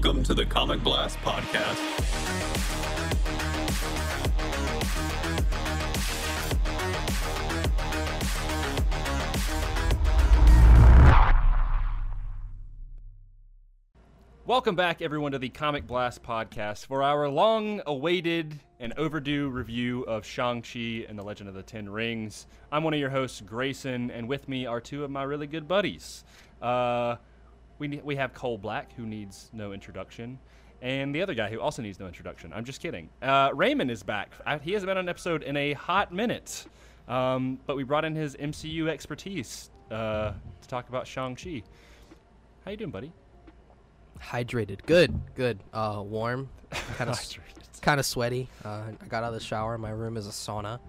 Welcome to the Comic Blast Podcast. Welcome back, everyone, to the Comic Blast podcast for our long awaited and overdue review of Shang-Chi and the Legend of the Ten Rings. I'm one of your hosts, Grayson, and with me are two of my really good buddies. Uh, we, we have Cole Black, who needs no introduction, and the other guy who also needs no introduction. I'm just kidding. Uh, Raymond is back. I, he hasn't been on an episode in a hot minute, um, but we brought in his MCU expertise uh, to talk about Shang-Chi. How you doing, buddy? Hydrated. Good. Good. Uh, warm. Kind of kind of sweaty. Uh, I got out of the shower. My room is a sauna,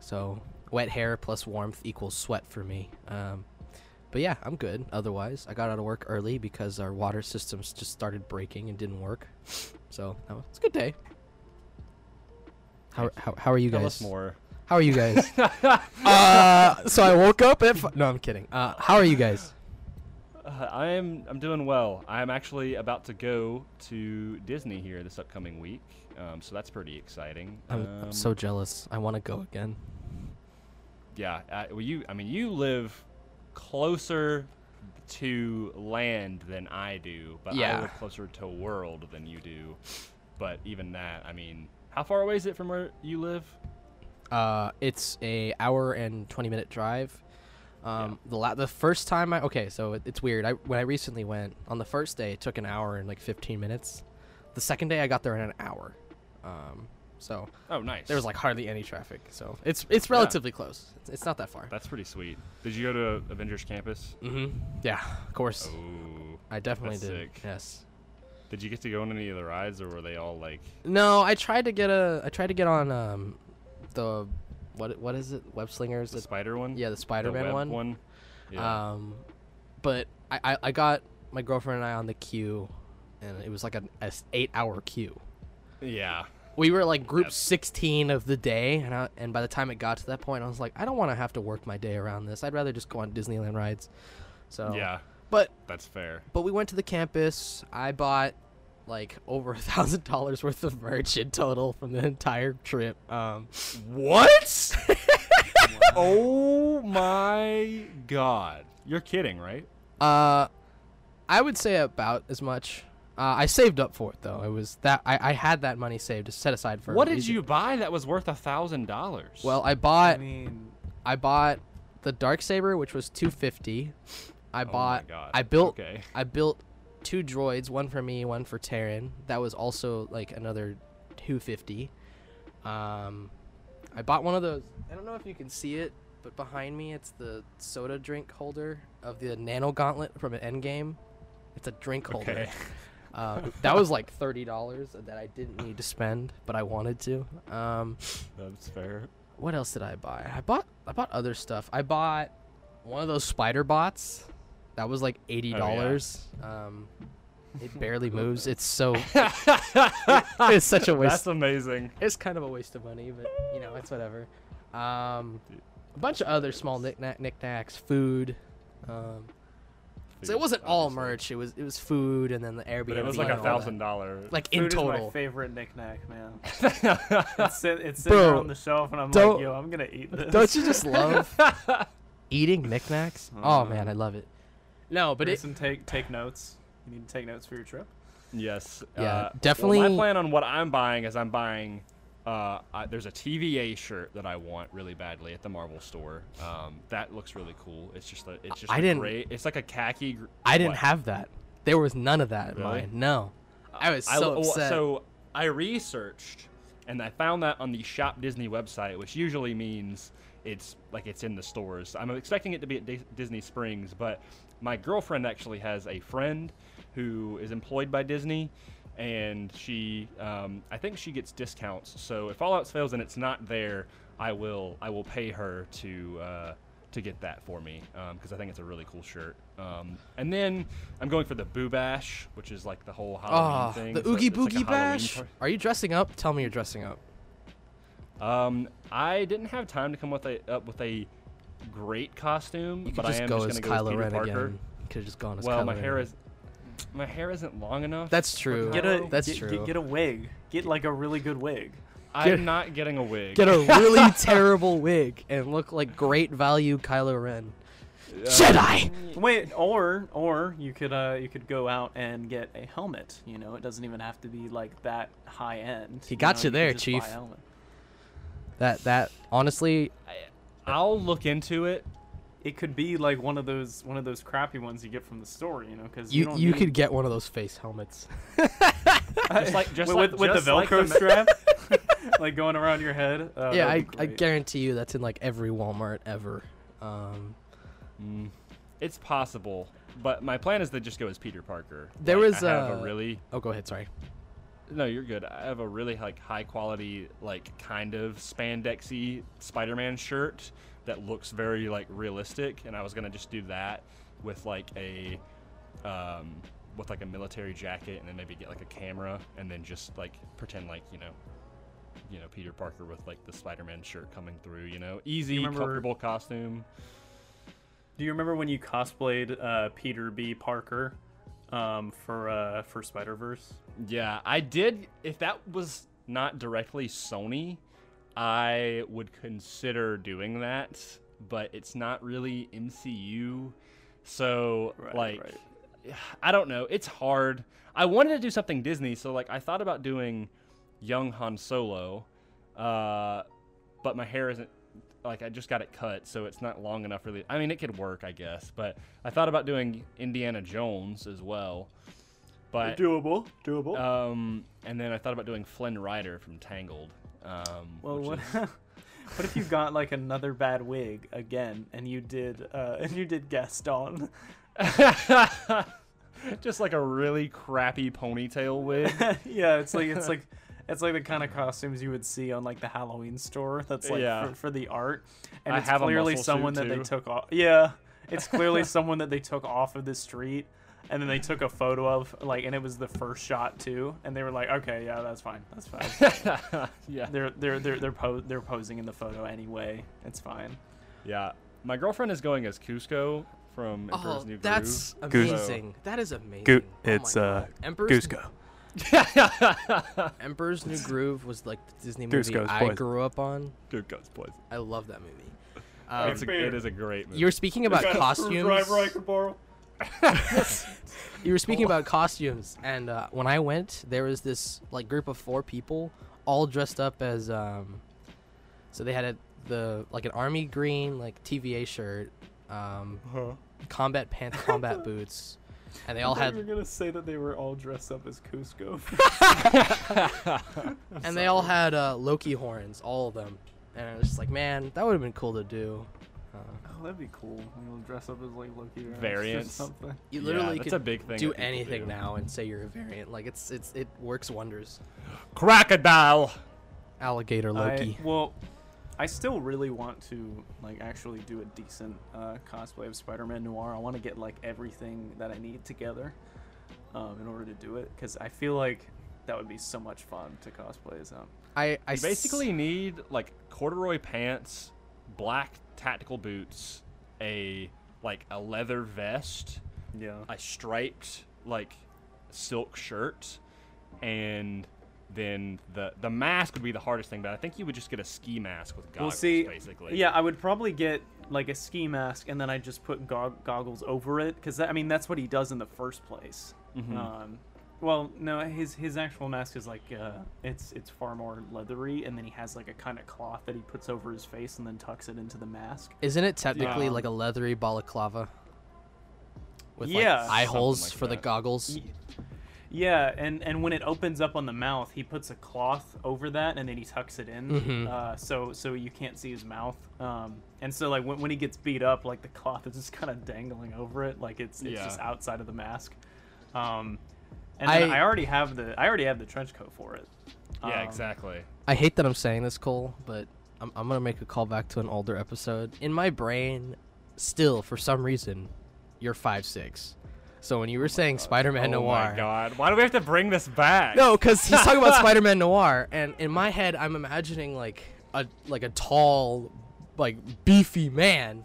so wet hair plus warmth equals sweat for me. Um, but yeah, I'm good. Otherwise, I got out of work early because our water systems just started breaking and didn't work. So was, it's a good day. How, how, how are you guys? more. How are you guys? uh, so I woke up at f- no, I'm kidding. Uh, how are you guys? Uh, I am. I'm doing well. I'm actually about to go to Disney here this upcoming week, um, so that's pretty exciting. I'm, um, I'm so jealous. I want to go again. yeah. Uh, well, you. I mean, you live closer to land than I do, but I live closer to world than you do. But even that, I mean, how far away is it from where you live? Uh, it's a hour and twenty minute drive. Um, the la- the first time I okay, so it, it's weird. I when I recently went on the first day, it took an hour and like fifteen minutes. The second day, I got there in an hour. Um, so Oh, nice. there was like hardly any traffic. So it's it's relatively close. It's, it's not that far. That's pretty sweet. Did you go to Avengers Campus? Mm-hmm. Yeah, of course. Oh. I definitely did. sick. Yes. Did you get to go on any of the rides, or were they all like? No, I tried to get a. I tried to get on um, the what what is it? Web slingers. The spider one? yeah, the The Spider-Man web one. one? Yeah. Um, but I, I, I got my girlfriend and I on the queue, and it was like an eight hour queue. yeah. We were like group That's- 16 of the day, and I, and by the time it got to that point, I was like, I don't want to have to work my day around this. I'd rather just go on Disneyland rides. So Yeah. but That's fair. but we went to the campus. I bought like over a thousand dollars worth of merch in total from the entire trip. Um, What? oh my god. You're kidding, right? Uh, I would say about as much. Uh, I saved up for it though. It was that I, I had that money saved to set aside for. What did reason. you buy that was worth a thousand dollars? Well, I bought. I mean, I bought the dark saber, which was two fifty. I Oh my bought. God. I built. Okay. I built two droids, one for me, one for Taryn. That was also like another two fifty. Um, I bought one of those. I don't know if you can see it, but behind me, it's the soda drink holder of the Nano Gauntlet from an Endgame. It's a drink holder. Okay. Uh, that was like thirty dollars that I didn't need to spend, but I wanted to. Um, That's fair. what else did I buy? I bought I bought other stuff. I bought one of those spider bots. That was like eighty dollars. Um, it barely moves. It's so it's such a waste. That's amazing. it's kind of a waste of money, but you know it's whatever. Um, a bunch of other small knick-knack, knickknacks, food. Um, so it wasn't all Obviously. merch. It was it was food and then the Airbnb. But it was like a thousand dollars. Like in food is my favorite knick-knack, man. It's, sit, it's sitting Bro, on the shelf, and I'm like, yo, I'm gonna eat this. Don't you just love eating knickknacks? Oh man, I love it. No, but it, Grayson, take take notes. You need to take notes for your trip. Yes. Yeah, uh, Well, definitely- my plan on what I'm buying is I'm buying. Uh, I, there's a TVA shirt that I want really badly at the Marvel store. Um, that looks really cool. It's just a, it's just I a didn't- gray. It's like a khaki. gr- I didn't what? have that. There was none of that in Really? mine. No, I was I so well, upset. So I researched, and I found that on the Shop Disney website, which usually means it's like it's in the stores. I'm expecting it to be at Dis- Disney Springs, but my girlfriend actually has a friend who is employed by Disney, and she, um, I think she gets discounts. So if all else fails and it's not there, I will, I will pay her to. Uh, to get that for me because I think it's a really cool shirt. Um, and then I'm going for the Boo Bash, which is like the whole Halloween oh, thing. the Oogie like Boogie Halloween Bash. Are you dressing up? Tell me you're dressing up. Um, I didn't have time to come with a up with a great costume, You could but just I am go just as gonna go Kylo as Peter Ren Parker. again. Could have just gone as Well, Kylo my Ren. hair is my hair isn't long enough. That's true. Get a That's get, true. Get, get a wig. Get like a really good wig. I'm not getting a wig. Get a really terrible wig and look like great value Kylo Ren. Jedi. Wait, or or you could uh you could go out and get a helmet. You know, it doesn't even have to be like that high end. He got know, you there, Chief. That that honestly, I'll look into it. It could be like one of those one of those crappy ones you get from the store. You know, because you you don't you need- could get one of those face helmets. Just like just with, like, with, with just the like Velcro strap, like going around your head. Uh, yeah, I, I guarantee you that's in like every Walmart ever. Um, Mm, it's possible, but my plan is to just go as Peter Parker. There Like, was, I have uh, a really oh, go ahead. Sorry. no, you're good. I have a really like high quality like kind of spandexy Spider-Man shirt that looks very like realistic, and I was gonna just do that with like a um, with like a military jacket, and then maybe get like a camera, and then just like pretend like you know. You know Peter Parker with like the Spider-Man shirt coming through. You know, easy, remember- comfortable costume. Do you remember when you cosplayed uh, Peter B. Parker um, for uh, for Spider Verse? Yeah, I did. If that was not directly Sony, I would consider doing that, but it's not really MCU. So, Right, like, right. I don't know. It's hard. I wanted to do something Disney, so, like, I thought about doing young Han Solo, uh, but my hair isn't. Like I just got it cut, so it's not long enough. Really, I mean, it could work, I guess. But I thought about doing Indiana Jones as well. But doable, doable. um, and then I thought about doing Flynn Rider from Tangled. Um, well, what? is- what if you got like another bad wig again, and you did uh, and you did Gaston? just like a really crappy ponytail wig. yeah, it's like it's like it's like the kind of costumes you would see on like the Halloween store. That's like Yeah. for, for the art, and I it's have clearly someone that they took off. Yeah, it's clearly someone that they took off of the street. And then they took a photo of like, and it was the first shot too. And they were like, "Okay, yeah, that's fine, that's fine." yeah, they're they're they're they're, po- they're posing in the photo anyway. It's fine. yeah. My girlfriend is going as Kuzco from Emperor's Oh, New Groove. that's Goose. amazing. That is amazing. Goot- Oh it's, uh, Emperor's, Kuzco. Emperor's New Groove was like the Disney movie goes I poison. grew up on. Good guts, boys. I love that movie. Um, It's a, it is a great movie. you were speaking about costumes. Could borrow. You were speaking about costumes, and uh, when I went, there was this like group of four people, all dressed up as. Um, so they had a, the like an army green like TVA shirt, um, combat pants, combat boots, and they all had. You were had gonna say that they were all dressed up as Kuzco. and they all had uh, Loki horns, all of them, and I was just like, man, that would have been cool to do. Uh, that'd be cool. You'll dress up as like Loki or Variants. something. you literally that's could a big thing do anything do. now and say you're a variant. Like it's it's it works wonders. Crocodile. Alligator Loki. I, well, I still really want to like actually do a decent uh, cosplay of Spider-Man Noir. I want to get like everything that I need together um, in order to do it because I feel like that would be so much fun to cosplay as him. I I You s- basically need like corduroy pants, black tactical boots, a like a leather vest, Yeah. a striped like silk shirt, and then the the mask would be the hardest thing. But I think you would just get a ski mask with goggles, Well, see, basically. yeah, I would probably get like a ski mask and then I just put gog- goggles over it because I mean that's what he does in the first place. Mhm. Um, well, no, his his actual mask is like uh, it's it's far more leathery, and then he has like a kind of cloth that he puts over his face and then tucks it into the mask. Isn't it technically Um, like a leathery balaclava? With Yeah. like eye holes like for the goggles. Y- Yeah, and and when it opens up on the mouth, he puts a cloth over that, and then he tucks it in, Mhm. uh, so so you can't see his mouth. Um, and so like when, when he gets beat up, like the cloth is just kind of dangling over it, like it's it's Yeah. just outside of the mask. Um, and then I- I, already have the I already have the trench coat for it. yeah, Um, exactly. I hate that I'm saying this, Cole, but I'm, I'm gonna make a call back to an older episode. In my brain, still for some reason, you're five six. So when you were saying Spider-Man oh Noir, my god! Why do we have to bring this back? no, because he's talking about Spider-Man Noir, and in my head, I'm imagining like a like a tall, like beefy man.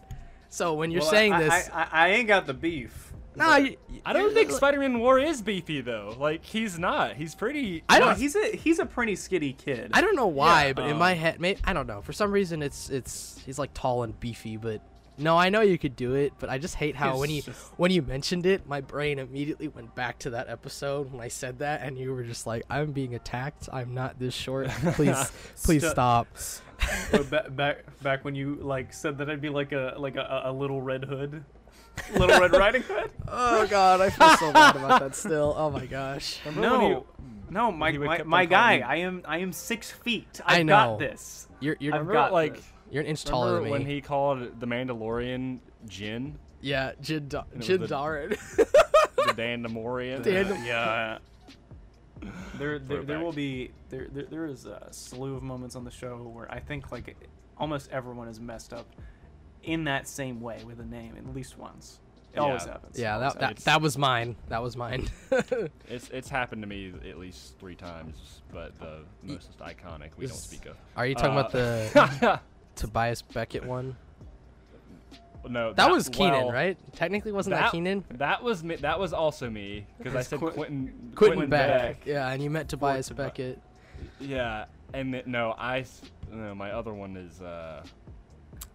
So when you're well, saying I, this, I, I, I ain't got the beef. Nah, you, I don't think Spider-Man Noir is beefy though. Like he's not. He's pretty. I don't. he's a he's a pretty skitty kid. I don't know why, Yeah, but in um, my head, may I don't know. For some reason, it's it's he's like tall and beefy, but no, I know you could do it. But I just hate how when you just- when you mentioned it, my brain immediately went back to that episode when I said that, and you were just like, "I'm being attacked. I'm not this short. Please, please Stu- stop." But ba- back back when you like said that I'd be like a like a, a little red hood, little red riding hood. Oh God, I feel so bad about that still. Oh my gosh. Remember No, you- no, my my, my guy. I am I am six feet. I I've know. got this. You're you're I've got like this. you're an inch taller remember than when he called the Mandalorian Jin, yeah, Jin da- And it was Jin the- Darin. the Dandamorian. Dan- Uh, yeah. There, there, there will be there, there, there is a slew of moments on the show where I think like almost everyone is messed up in that same way with a name at least once. It always happens. yeah, Always that, that happens. that was mine. That was mine. It's it's happened to me at least three times, but the most iconic we don't speak of. Are you talking about Uh, the Tobias Beckett one? no, That, was Keenan, well, right? Technically, wasn't that, That, Keenan? that was me, that was also me because I said Qu- Quentin Quentin Beck. Beck. Yeah, and you meant Tobias Tobi- Beckett. Yeah, and th- no, I no, my other one is uh,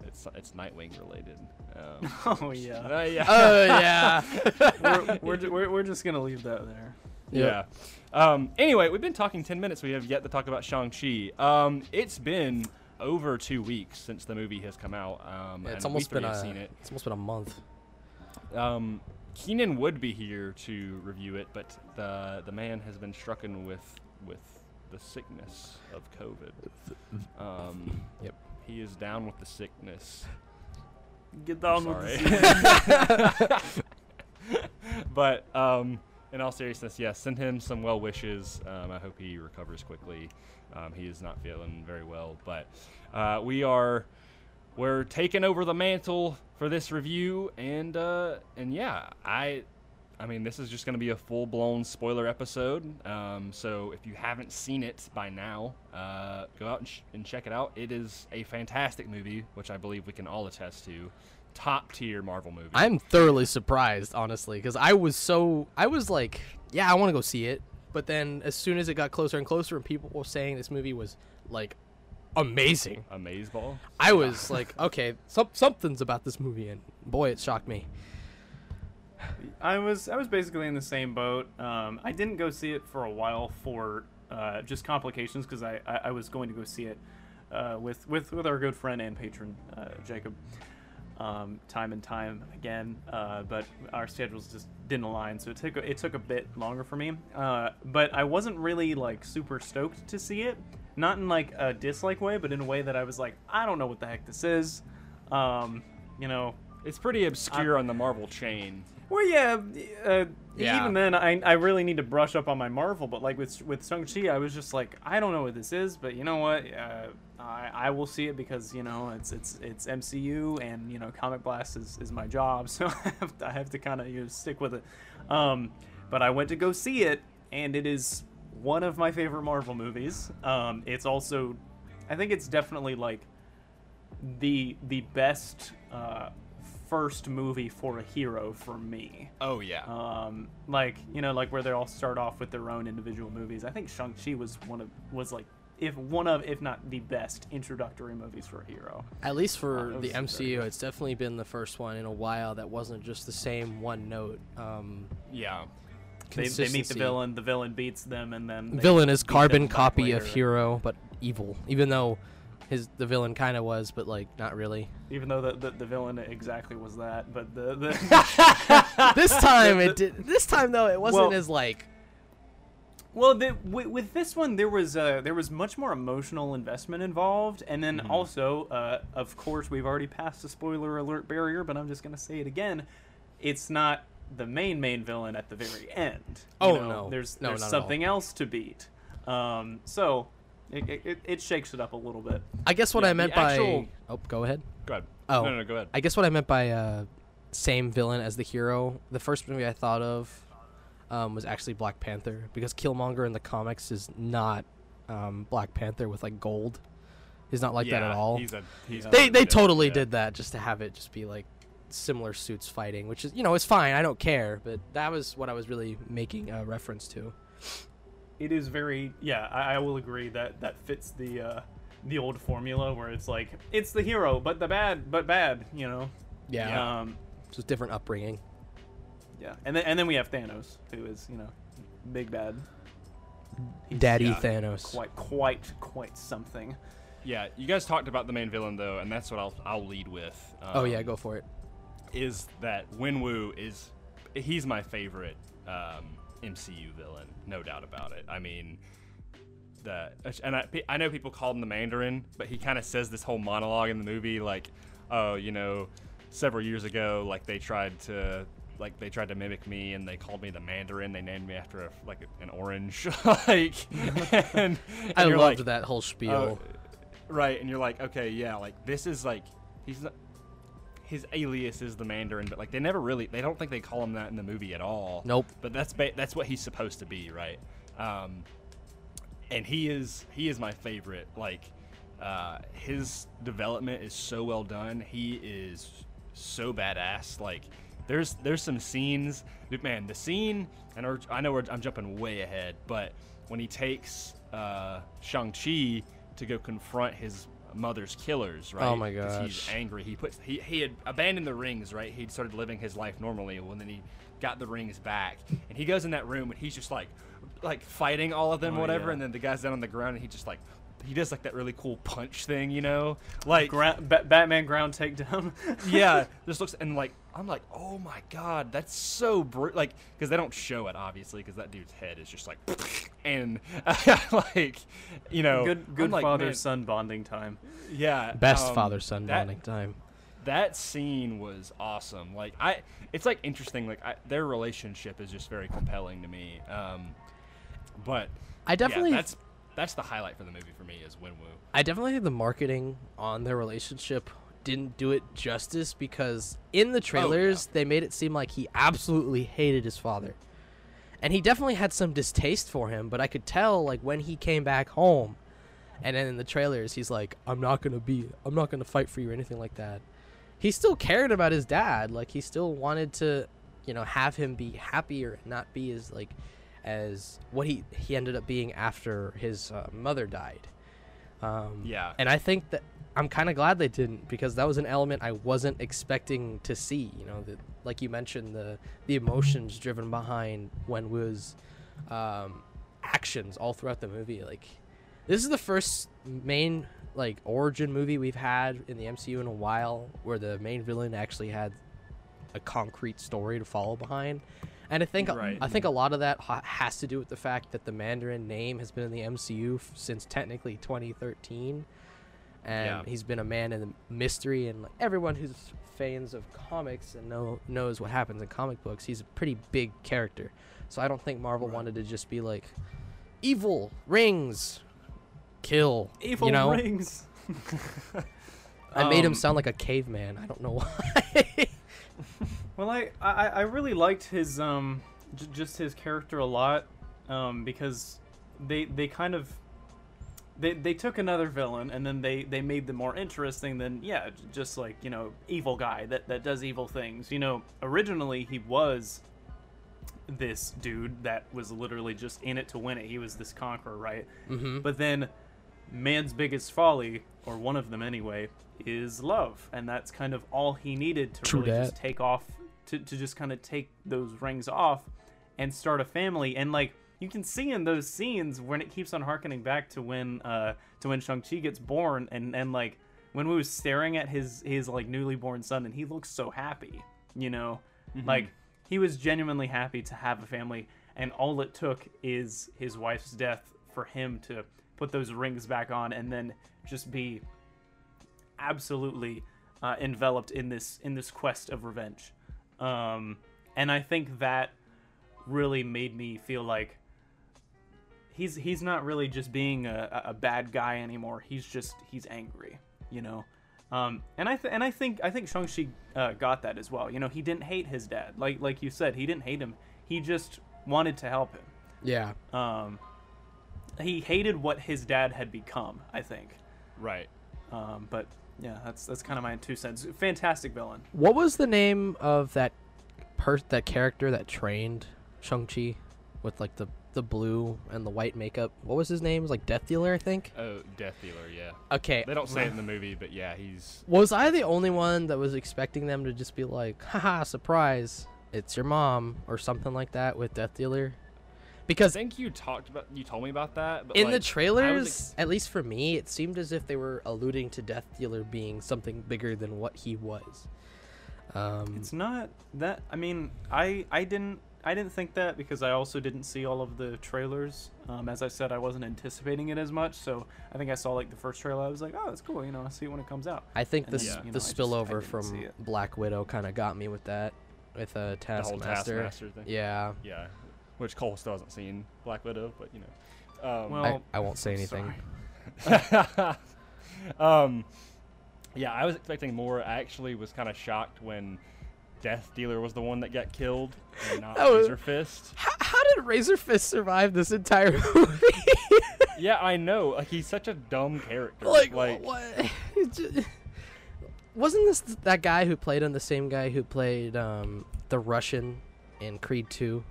it's it's Nightwing related. Um, Oh yeah. uh, yeah. Oh yeah. we're, we're, we're, we're just gonna leave that there. Yeah. Um, anyway, we've been talking 10 minutes. We have yet to talk about Shang-Chi. Um, it's been over two weeks since the movie has come out. Um, Yeah, it's and almost we three been have a. seen it. It's almost been a month. Um, Keenan would be here to review it, but the the man has been strucken with with the sickness of COVID. Um, Yep. He is down with the sickness. Get down with sorry. the but um, in all seriousness, yes, send him some well wishes. Um, I hope he recovers quickly. Um, he is not feeling very well, but uh, we are we're taking over the mantle for this review, and uh, and yeah, I. I mean, this is just going to be a full blown spoiler episode. Um, so if you haven't seen it by now, uh, go out and, sh- and check it out. It is a fantastic movie, which I believe we can all attest to. Top tier Marvel movie. I'm thoroughly surprised, honestly, because I was so I was like, yeah, I want to go see it. But then as soon as it got closer and closer, and people were saying this movie was like amazing, Amazeball. I was like, okay, some, something's about this movie, and boy, it shocked me. I was I was basically in the same boat. Um, I didn't go see it for a while for uh, just complications because I, I, I was going to go see it uh, with, with with our good friend and patron uh, Jacob. Um, time and time again, uh, but our schedules just didn't align, so it took a- it took a bit longer for me. Uh, but I wasn't really like super stoked to see it, not in like a dislike way, but in a way that I was like, I don't know what the heck this is. Um, you know, It's pretty obscure on the Marvel chain. Well, yeah. Uh, Yeah. Even then, I, I really need to brush up on my Marvel. But like with with Shang Chi, I was just like, I don't know what this is, but you know what? Uh, I I will see it because you know it's it's it's MCU and you know Comic Blast is, is my job, so I have to, I have to kind of you know stick with it. Um, but I went to go see it, and it is one of my favorite Marvel movies. Um, it's also, I think it's definitely like the the best uh, first movie for a hero for me. Oh yeah. Um, like you know, like where they all start off with their own individual movies. I think Shang Chi was one of was like if one of if not the best introductory movies for a hero. At least Uh, for it the MCU, it's definitely been the first one in a while that wasn't just the same one note. Um, yeah. They, they meet the villain, the villain beats them, and then they Villain is carbon back copy of hero, but evil. Even though his the villain kind of was, but like not really. Even though the, the, the villain exactly was that, but the, the this time it did. This time though, it wasn't Well- as like. Well, the, with, with this one, there was uh, there was much more emotional investment involved, and then also, uh, of course, we've already passed the spoiler alert barrier, but I'm just gonna say it again. It's not the main main villain at the very end. you Oh, know? no. there's No, there's something else to beat. Um, so it, it, it shakes it up a little bit. I guess what Yeah, I the meant actual- by. Oh, go ahead. Go ahead. Oh. No, no, no, go ahead. I guess what I meant by uh, same villain as the hero. The first movie I thought of um, was actually Black Panther because Killmonger in the comics is not um, Black Panther with like gold. He's not like that at Yeah, all. He's a, he's they they totally yeah. did that just to have it just be like similar suits fighting, which is you know it's fine. I don't care, but that was what I was really making a reference to. It is very yeah I, I will agree that that fits the uh the old formula where it's like it's the hero but the bad but bad you know Yeah, um so it's different upbringing. yeah and then and then we have thanos who is you know big bad He's Daddy yeah, Thanos. quite quite quite something Yeah, you guys talked about the main villain though, and that's what I'll I'll lead with. Um, oh yeah, go for it. is that Wenwu is he's my favorite um, MCU villain, no doubt about it. I mean, the and I, I know people call him the Mandarin, but he kind of says this whole monologue in the movie like, oh, you know, several years ago, like they tried to like they tried to mimic me and they called me the Mandarin. They named me after a, like an orange, like. and, and I loved like, that whole spiel. Oh, right, and you're like, okay, yeah, like this is like he's not his alias is the Mandarin, but like they never really they don't think they call him that in the movie at all. Nope. But that's ba- that's what he's supposed to be, right? Um, and he is he is my favorite. Like uh, his development is so well done. He is so badass. Like there's there's some scenes, dude, man. The scene, and I know we're, I'm jumping way ahead, but when he takes uh, Shang Chi to go confront his Uh, mother's killers, right? Oh my 'Cause He's angry. He puts he, he had abandoned the rings, right? He'd started living his life normally, and then he got the rings back, and he goes in that room and he's just like like fighting all of them, Oh, whatever, yeah. and then the guy's down on the ground and he just like he does like that really cool punch thing, you know, like Gra- Ba- batman ground takedown yeah, just looks and like I'm like, oh my god, that's so br-, like because they don't show it obviously because that dude's head is just like and like you know good good like, father man, son bonding time yeah Best um, father son that- bonding time. that scene was awesome. Like I, it's like interesting. Like I, their relationship is just very compelling to me. Um, but I definitely yeah, that's that's the highlight for the movie for me is Wenwu. I definitely think the marketing on their relationship didn't do it justice because in the oh, trailers they made it seem like he absolutely hated his father. And he definitely had some distaste for him, but I could tell like when he came back home and then in the trailers he's like I'm not going to be I'm not going to fight for you or anything like that. He still cared about his dad, like he still wanted to, you know, have him be happier and not be as like as what he he ended up being after his uh, mother died. Um, Yeah. and I think that I'm kind of glad they didn't because that was an element I wasn't expecting to see. You know, the, like you mentioned, the the emotions driven behind Wenwu's um, actions all throughout the movie. Like, this is the first main like origin movie we've had in the MCU in a while where the main villain actually had a concrete story to follow behind. And I think Right. I think a lot of that ha- has to do with the fact that the Mandarin name has been in the MCU f- since technically 2013, and Yeah. he's been a man in the mystery. And like, everyone who's fans of comics and know knows what happens in comic books, he's a pretty big character. So I don't think Marvel Right. wanted to just be like evil rings, kill. evil you know, rings I made him Um, sound like a caveman. I don't know why. Well, I, I, I really liked his um j- just his character a lot um because they they kind of they, they took another villain and then they, they made them more interesting than yeah just like you know evil guy that, that does evil things you know originally he was this dude that was literally just in it to win it he was this conqueror right mm-hmm. but then man's biggest folly, or one of them anyway, is love. And that's kind of all he needed to True really dat. just take off, to, to just kind of take those rings off and start a family. And like, you can see in those scenes when it keeps on harkening back to when, uh, to when Shang-Chi gets born and, and like, when we was staring at his, his like newly born son and he looks so happy, you know, like he was genuinely happy to have a family and all it took is his wife's death for him to put those rings back on and then just be absolutely uh, enveloped in this in this quest of revenge um, and i think that really made me feel like he's he's not really just being a, a bad guy anymore he's just he's angry you know um, and I th- and I think I think Shang-Chi uh, got that as well. You know, he didn't hate his dad, like like you said, he didn't hate him. He just wanted to help him. Yeah. Um, he hated what his dad had become, I think. Right. Um, but yeah, that's that's kind of my two cents. Fantastic villain. What was the name of that per that character that trained Shang Chi with like the the blue and the white makeup? What was his name? It was like Death Dealer, I think. Oh, Death Dealer, yeah. Okay. They don't say it in the movie, but yeah, he's Was I the only one that was expecting them to just be like, haha, surprise, it's your mom or something like that with Death Dealer? I Because think you talked about you told me about that. But in the like, trailers, ex- at least for me, it seemed as if they were alluding to Death Dealer being something bigger than what he was. Um, It's not that. I mean, I I didn't I didn't think that because I also didn't see all of the trailers. Um, as I said, I wasn't anticipating it as much. So I think I saw like the first trailer. I was like, oh, that's cool. You know, I'll see it when it comes out. I think and the then, Yeah. you the know, I just- spillover didn't from. Black Widow kind of got me with that, with uh, the whole Taskmaster. Taskmaster thing. Yeah, Yeah, which Cole still hasn't seen Black Widow, but you know. Um, Well, I, I won't say anything. um, yeah, I was expecting more. I actually was kind of shocked when Death Dealer was the one that got killed and not was- Razor Fist. How, how did Razor Fist survive this entire movie? Yeah, I know. Like he's such a dumb character. like, like what? Wasn't this that guy who played him the same guy who played um, the Russian in Creed 2?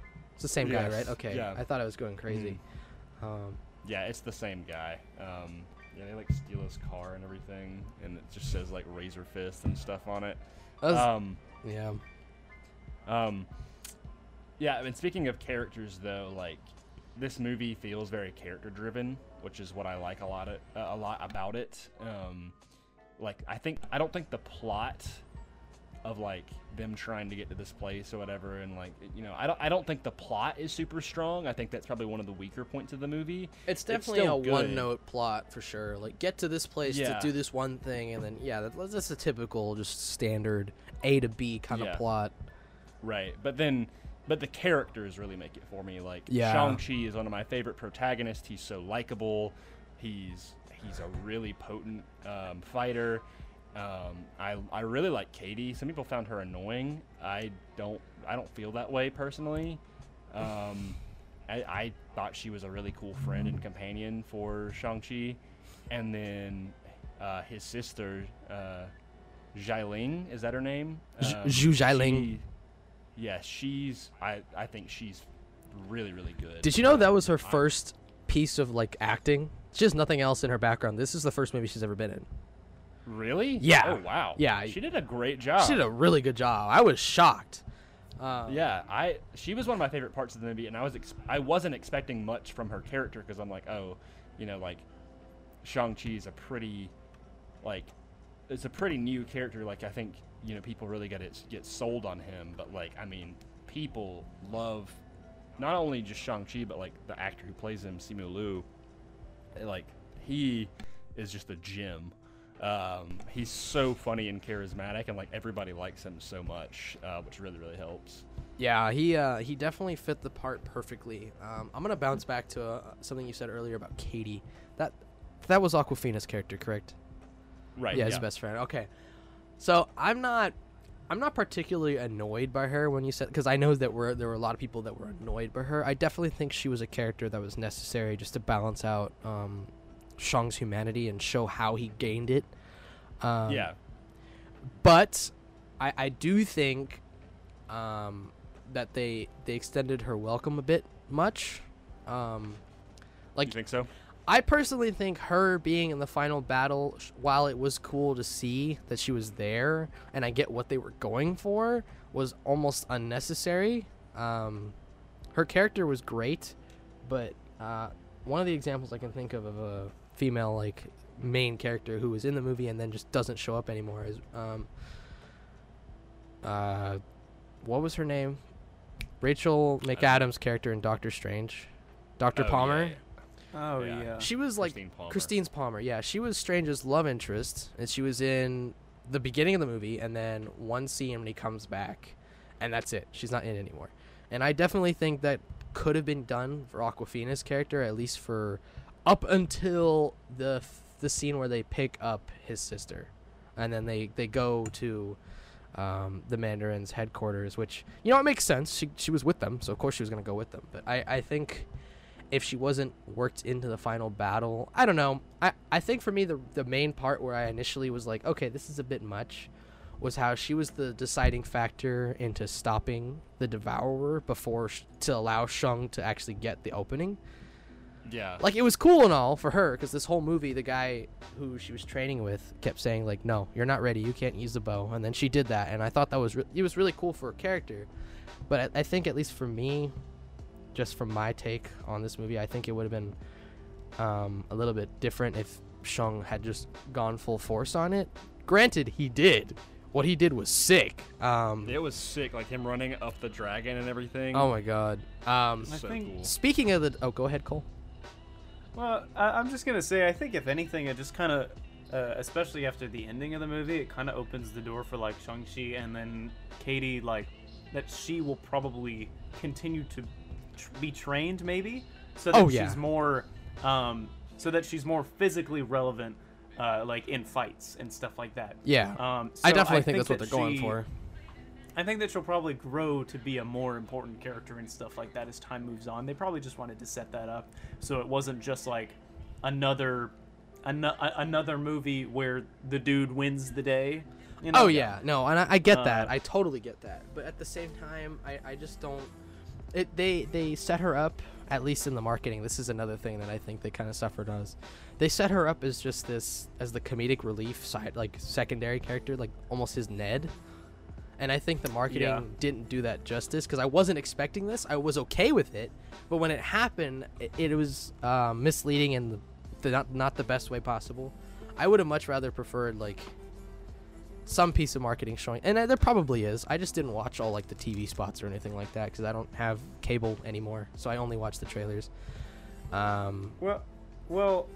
It's the same guy, right? Okay. yeah. I thought I was going crazy. Um, Yeah, it's the same guy. Um, yeah, they like steal his car and everything, and it just says like Razor Fist and stuff on it. was- Um, yeah. um, yeah, and speaking of characters, though, like this movie feels very character driven, which is what I like a lot of, uh, a lot about it. Um, like I think I don't think the plot of like them trying to get to this place or whatever and like you know I don't I don't think the plot is super strong. I think that's probably one of the weaker points of the movie. It's It's definitely still a good. one-note plot for sure. Like, get to this place Yeah. to do this one thing, and then yeah, that, that's a typical, just standard A to B kind of Yeah. plot. Right, but then, but the characters really make it for me. Like Yeah. Shang Chi is one of my favorite protagonists. He's so likable. He's he's a really potent um, fighter. Um, I I really like Katie. Some people found her annoying. I don't I don't feel that way personally. Um, I, I thought she was a really cool friend and companion for Shang Chi, and then uh, his sister. Uh, Xialing, is that her name? Um, Xu Xialing. she- yeah, she's. I I think she's really really good. Did you know that was her first piece of like acting? She has nothing else in her background. This is the first movie she's ever been in. Really? Yeah. Oh wow. Yeah. She did a great job. She did a really good job. I was shocked. Uh, Yeah, I she was one of my favorite parts of the movie, and I was ex- I wasn't expecting much from her character because I'm like, oh, you know, like Shang Chi's a pretty, like, it's a pretty new character. Like I think you know people really get it get sold on him, but like I mean, people love not only just Shang Chi, but like the actor who plays him, Simu Liu. Like he is just a gem. Um, he's so funny and charismatic, and like everybody likes him so much, uh, which really really helps. Yeah, he uh, he definitely fit the part perfectly. Um, I'm gonna bounce back to uh, something you said earlier about Katie. That that was Awkwafina's character, correct? Right. yeah, his best friend. Okay, so I'm not I'm not particularly annoyed by her when you said because I know that were there were a lot of people that were annoyed by her. I definitely think she was a character that was necessary just to balance out um, Shang's humanity and show how he gained it. Um, yeah. but I, I do think um, that they they extended her welcome a bit much. Um, like you think so? I personally think her being in the final battle, while it was cool to see that she was there, and I get what they were going for, was almost unnecessary. Um, her character was great, but uh, one of the examples I can think of of a female like main character who was in the movie and then just doesn't show up anymore is um, uh, what was her name? Rachel McAdams' character in Doctor Strange, Doctor Oh, yeah, Palmer. yeah. Oh Yeah. yeah. She was like Christine Palmer. Christine's Palmer. Yeah, she was Strange's love interest, and she was in the beginning of the movie, and then one scene when he comes back, and that's it. She's not in anymore. And I definitely think that could have been done for Awkwafina's character, at least for up until the the scene where they pick up his sister, and then they they go to. Um, the Mandarin's headquarters, which you know it makes sense. She she was with them, so of course she was gonna go with them. But I I think if she wasn't worked into the final battle. I don't know. I, I think for me the the main part where I initially was like, okay, this is a bit much, was how she was the deciding factor into stopping the devourer before sh- to allow Shung to actually get the opening. Yeah. Like it was cool and all for her because this whole movie, the guy who she was training with kept saying like, "No, you're not ready. You can't use the bow." And then she did that, and I thought that was re- it was really cool for her character. But I, I think at least for me, just from my take on this movie, I think it would have been um, a little bit different if Shung had just gone full force on it. Granted, he did. What he did was sick. Um, it was sick, like him running up the dragon and everything. oh my god. Um, I so think- cool. speaking of the, oh, go ahead, Cole. Well, I, I'm just gonna say, I think if anything, it just kind of, uh, especially after the ending of the movie, it kind of opens the door for like Shang Chi and then Katie, like that she will probably continue to tr- be trained, maybe, so that Oh, she's more, um, so that she's more physically relevant, uh, like in fights and stuff like that. Yeah, Um, I so definitely think, that's what that they're going for. I think that she'll probably grow to be a more important character and stuff like that as time moves on. They probably just wanted to set that up so it wasn't just like another an- another movie where the dude wins the day. You know? Oh yeah, no, and I, I get that. Uh, I totally get that. But at the same time, I, I just don't. It they they set her up at least in the marketing. This is another thing that I think they kind of suffered as. They set her up as just this as the comedic relief side, like secondary character, like almost his Ned. And I think the marketing Yeah. didn't do that justice because I wasn't expecting this. I was okay with it, but when it happened, it, it was uh, misleading and the, the not not the best way possible. I would have much rather preferred like some piece of marketing showing, and uh, there probably is. I just didn't watch all like the TV spots or anything like that because I don't have cable anymore, so I only watch the trailers. Um, Well, well,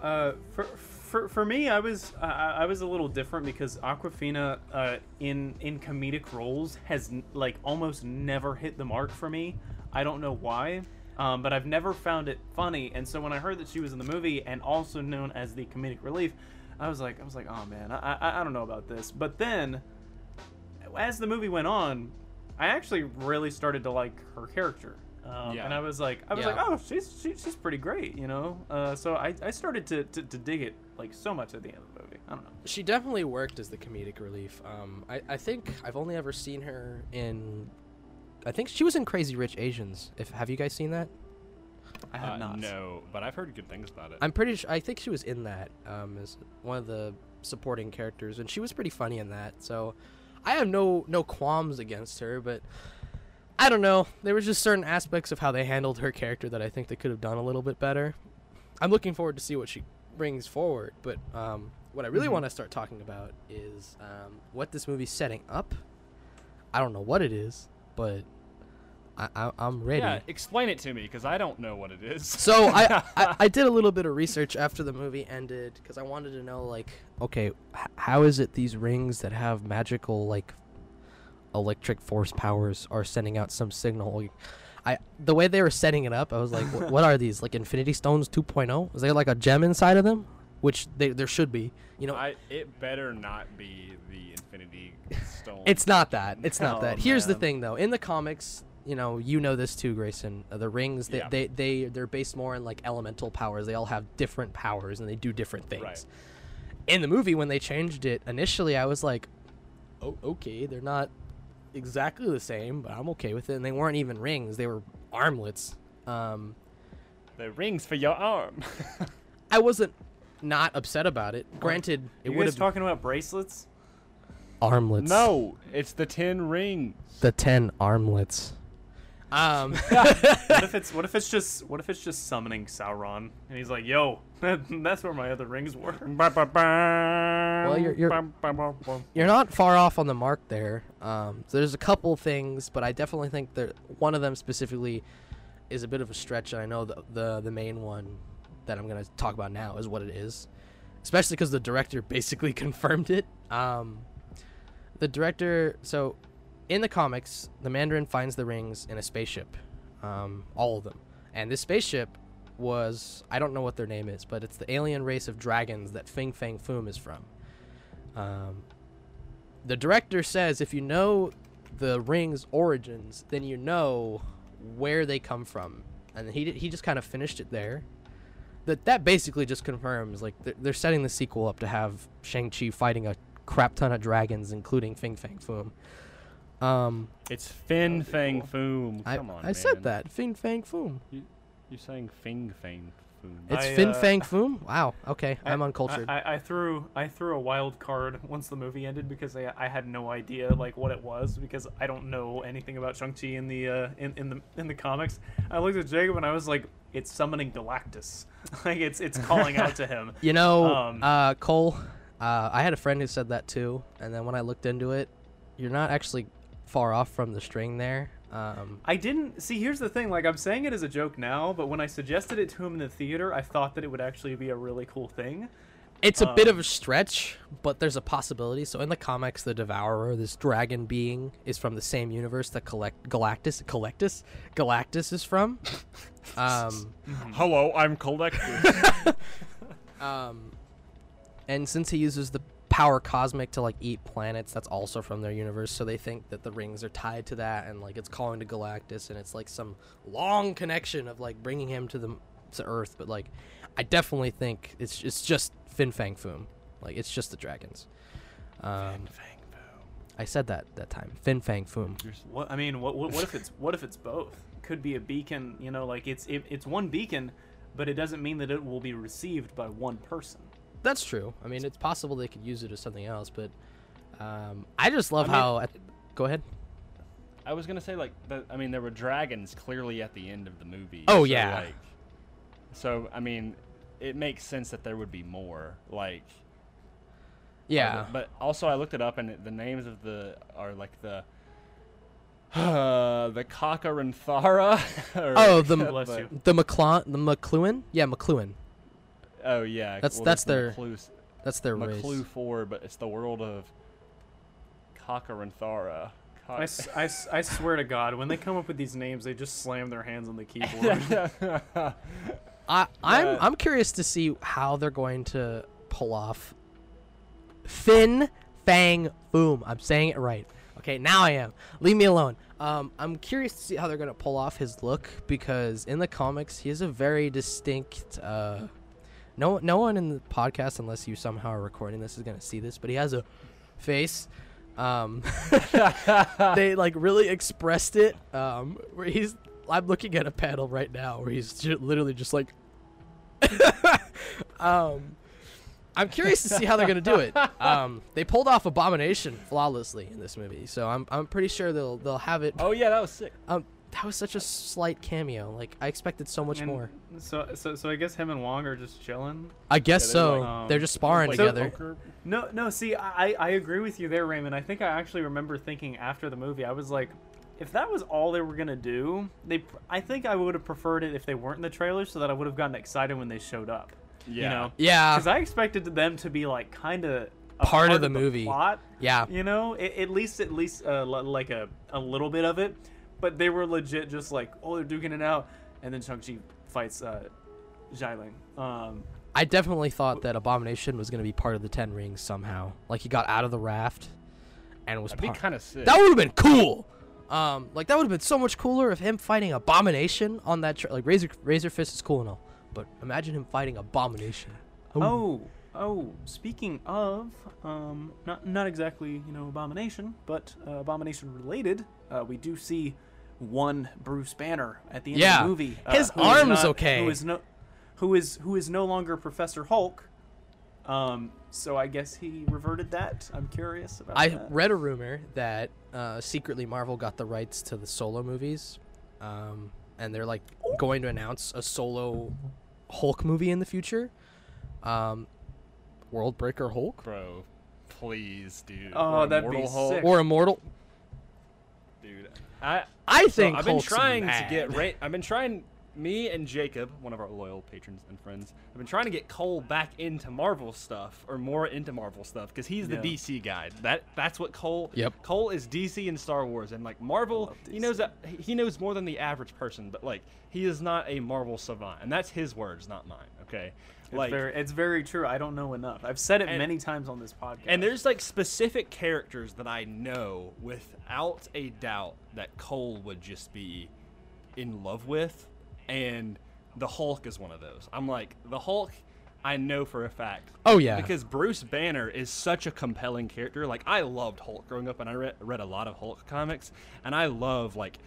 uh, for, for for for me, I was I, I was a little different because Awkwafina uh, in in comedic roles has like almost never hit the mark for me. I don't know why, um, but I've never found it funny. And so when I heard that she was in the movie and also known as the comedic relief, I was like I was like, oh man, I I, I don't know about this. But then, as the movie went on, I actually really started to like her character. Um, Yeah. And I was like, I was Yeah. like, oh, she's she, she's pretty great, you know. Uh, so I, I started to, to, to dig it like so much at the end of the movie. I don't know. she definitely worked as the comedic relief. Um, I, I think I've only ever seen her in. I think she was in Crazy Rich Asians. If have you guys seen that? I have Uh, not. No, but I've heard good things about it. I'm pretty sure. I think she was in that um, as one of the supporting characters, and she was pretty funny in that. So I have no no qualms against her, but I don't know. There was just certain aspects of how they handled her character that I think they could have done a little bit better. I'm looking forward to see what she brings forward, but um, what I really Mhm. want to start talking about is um, what this movie's setting up. I don't know what it is, but I, I, I'm ready. yeah, explain it to me because I don't know what it is. So I, I I did a little bit of research after the movie ended because I wanted to know like okay h- how is it these rings that have magical like electric force powers are sending out some signal. I the way they were setting it up, I was like, "Wh- what are these like Infinity Stones 2.0? Is there like a gem inside of them? Which they, there should be. You know, I, it better not be the Infinity Stone. It's not that. It's not Oh, that. Here's the thing, though. In the comics, you know, you know this too, Grayson. Uh, the rings, they, Yeah. they they they're based more on like elemental powers. They all have different powers and they do different things. Right. In the movie, when they changed it initially, I was like, "Oh, okay, they're not exactly the same, but I'm okay with it." And they weren't even rings; they were armlets. Um, the rings for your arm. I wasn't not upset about it. Granted, it would have talking about bracelets? armlets. no, it's the ten rings. the ten armlets. Um. what if it's what if it's just what if it's just summoning Sauron and he's like, yo, that's where my other rings were. well, you're- you're- You're not far off on the mark there. Um, so there's a couple things, but I definitely think that one of them specifically is a bit of a stretch. And I know the the, the main one that I'm gonna talk about now is what it is, especially because the director basically confirmed it. Um, the director, so in the comics, the Mandarin finds the rings in a spaceship, um, all of them, and this spaceship was I don't know what their name is, but it's the alien race of dragons that Fing Fang Foom is from. Um, the director says if you know the rings' origins, then you know where they come from and he he just kind of finished it there. That that basically just confirms like they're, they're setting the sequel up to have Shang Chi fighting a crap ton of dragons, including Fing Fang Foom. Um, It's Fin That would be Fang cool. Foom. I Come on, I said that Fing Fang Foom. You're saying Fing Fang Foom. It's I, Fin uh, Fang Foom. Wow. Okay, I- I'm uncultured. I, I, I threw I threw a wild card once the movie ended because I, I had no idea like what it was because I don't know anything about Shang Chi in the uh, in, in the in the comics. I looked at Jacob and I was like, it's summoning Galactus, like it's it's calling out to him. You know, Um, uh, Cole, uh, I had a friend who said that too, and then when I looked into it, you're not actually far off from the string there. Um, I didn't see. Here's the thing: like I'm saying it as a joke now, but when I suggested it to him in the theater, I thought that it would actually be a really cool thing. it's a bit of Um, a stretch, but there's a possibility. So in the comics, the Devourer, this dragon being, is from the same universe that collect Galactus, Galactus, Galactus is from. um, Hello, I'm Collector. um, and since he uses the power cosmic to like eat planets, that's also from their universe. So they think that the rings are tied to that, and like it's calling to Galactus, and it's like some long connection of like bringing him to the to Earth. But like, I definitely think it's it's just Fin Fang Foom. Like it's just the dragons. Um, I said that that time. Fin Fang Foom. What I mean, what, what what if it's what if it's both? Could be a beacon. You know, like it's it, it's one beacon, but it doesn't mean that it will be received by one person. That's true. I mean, it's possible they could use it as something else, but um, I just love I mean- how. At, go ahead. I was gonna say like, the, I mean, there were dragons clearly at the end of the movie. Oh, so, yeah. Like, so I mean, it makes sense that there would be more. Like, Yeah. But also, I looked it up, and the names of the are like the. Uh, the Kakaranathara. or- Oh, the- Bless you. The McClung, the Makluan, yeah, Makluan. Oh yeah, That's- well, that's their Maklu, That's their race. Maklu Four, but it's the world of Kakaranathara. I, I, s- I s- I swear to God, when they come up with these names, they just slam their hands on the keyboard. I, I'm Yeah. I'm curious to see how they're going to pull off Fin Fang Boom. I'm saying it right. Okay, now I am. Leave me alone. Um, I'm curious to see how they're gonna pull off his look because in the comics he has a very distinct. Uh, no, no one in the podcast, unless you somehow are recording this, is gonna see this, but he has a face. Um, they like really expressed it. Um, where he's, I'm looking at a panel right now where he's ju- literally just like, um, I'm curious to see how they're gonna do it. Um, they pulled off Abomination flawlessly in this movie, so I'm I'm pretty sure they'll they'll have it. oh yeah, that was sick. Um, that was such a slight cameo. Like I expected so much And more. So, so, so I guess him and Wong are just chilling. I guess Yeah, they're so. like, um, they're just sparring Like together. poker. No, no. See, I, I agree with you there, Raymond. I think I actually remember thinking after the movie, I was like, if that was all they were gonna do, they, I think I would have preferred it if they weren't in the trailer, so that I would have gotten excited when they showed up. Yeah. You know, Yeah, because I expected them to be like kind of Part of the movie. plot. yeah. You know, at, at least at least uh, li- like a a little bit of it, but they were legit just like, oh, they're duking it out, and then Shang Chi fights uh, Xialing. Um, I definitely thought that Abomination was gonna be part of the Ten Rings somehow. Like he got out of the raft and was That'd be part. kind of sick. That would have been cool. Um, like that would have been so much cooler if him fighting Abomination on that. Tra- like Razor Razor Fist is cool and all, but imagine him fighting Abomination. Ooh. Oh, oh. Speaking of, um, not not exactly you know abomination, but uh, abomination related. Uh, we do see one Bruce Banner at the end Yeah. of the movie. uh, His who is arm's not- okay. Who is no, who is who is no longer Professor Hulk. Um, so I guess he reverted that. I'm curious about that. I that. read a rumor that uh, secretly Marvel got the rights to the solo movies, um, and they're like going to announce a solo Hulk movie in the future. Um, World Breaker Hulk Bro, please, dude. Oh, Or that'd be Hulk, sick. or Immortal. dude. I I so think I've been trying mad. to get. Ra- I've been trying. Me and Jacob, one of our loyal patrons and friends, have been trying to get Cole back into Marvel stuff or more into Marvel stuff because he's the Yeah. DC guy. That that's what Cole. Yep. Cole is DC and Star Wars, and like Marvel, he knows that he knows more than the average person, but like he is not a Marvel savant, and that's his words, not mine. Okay. It's like very, it's very true. I don't know enough. I've said it And- many times on this podcast. And there's like specific characters that I know without a doubt that Cole would just be in love with and the Hulk is one of those. I'm like, the Hulk, I know for a fact. Oh, yeah. Because Bruce Banner is such a compelling character. Like I loved Hulk growing up, and I read, read a lot of Hulk comics, and I love like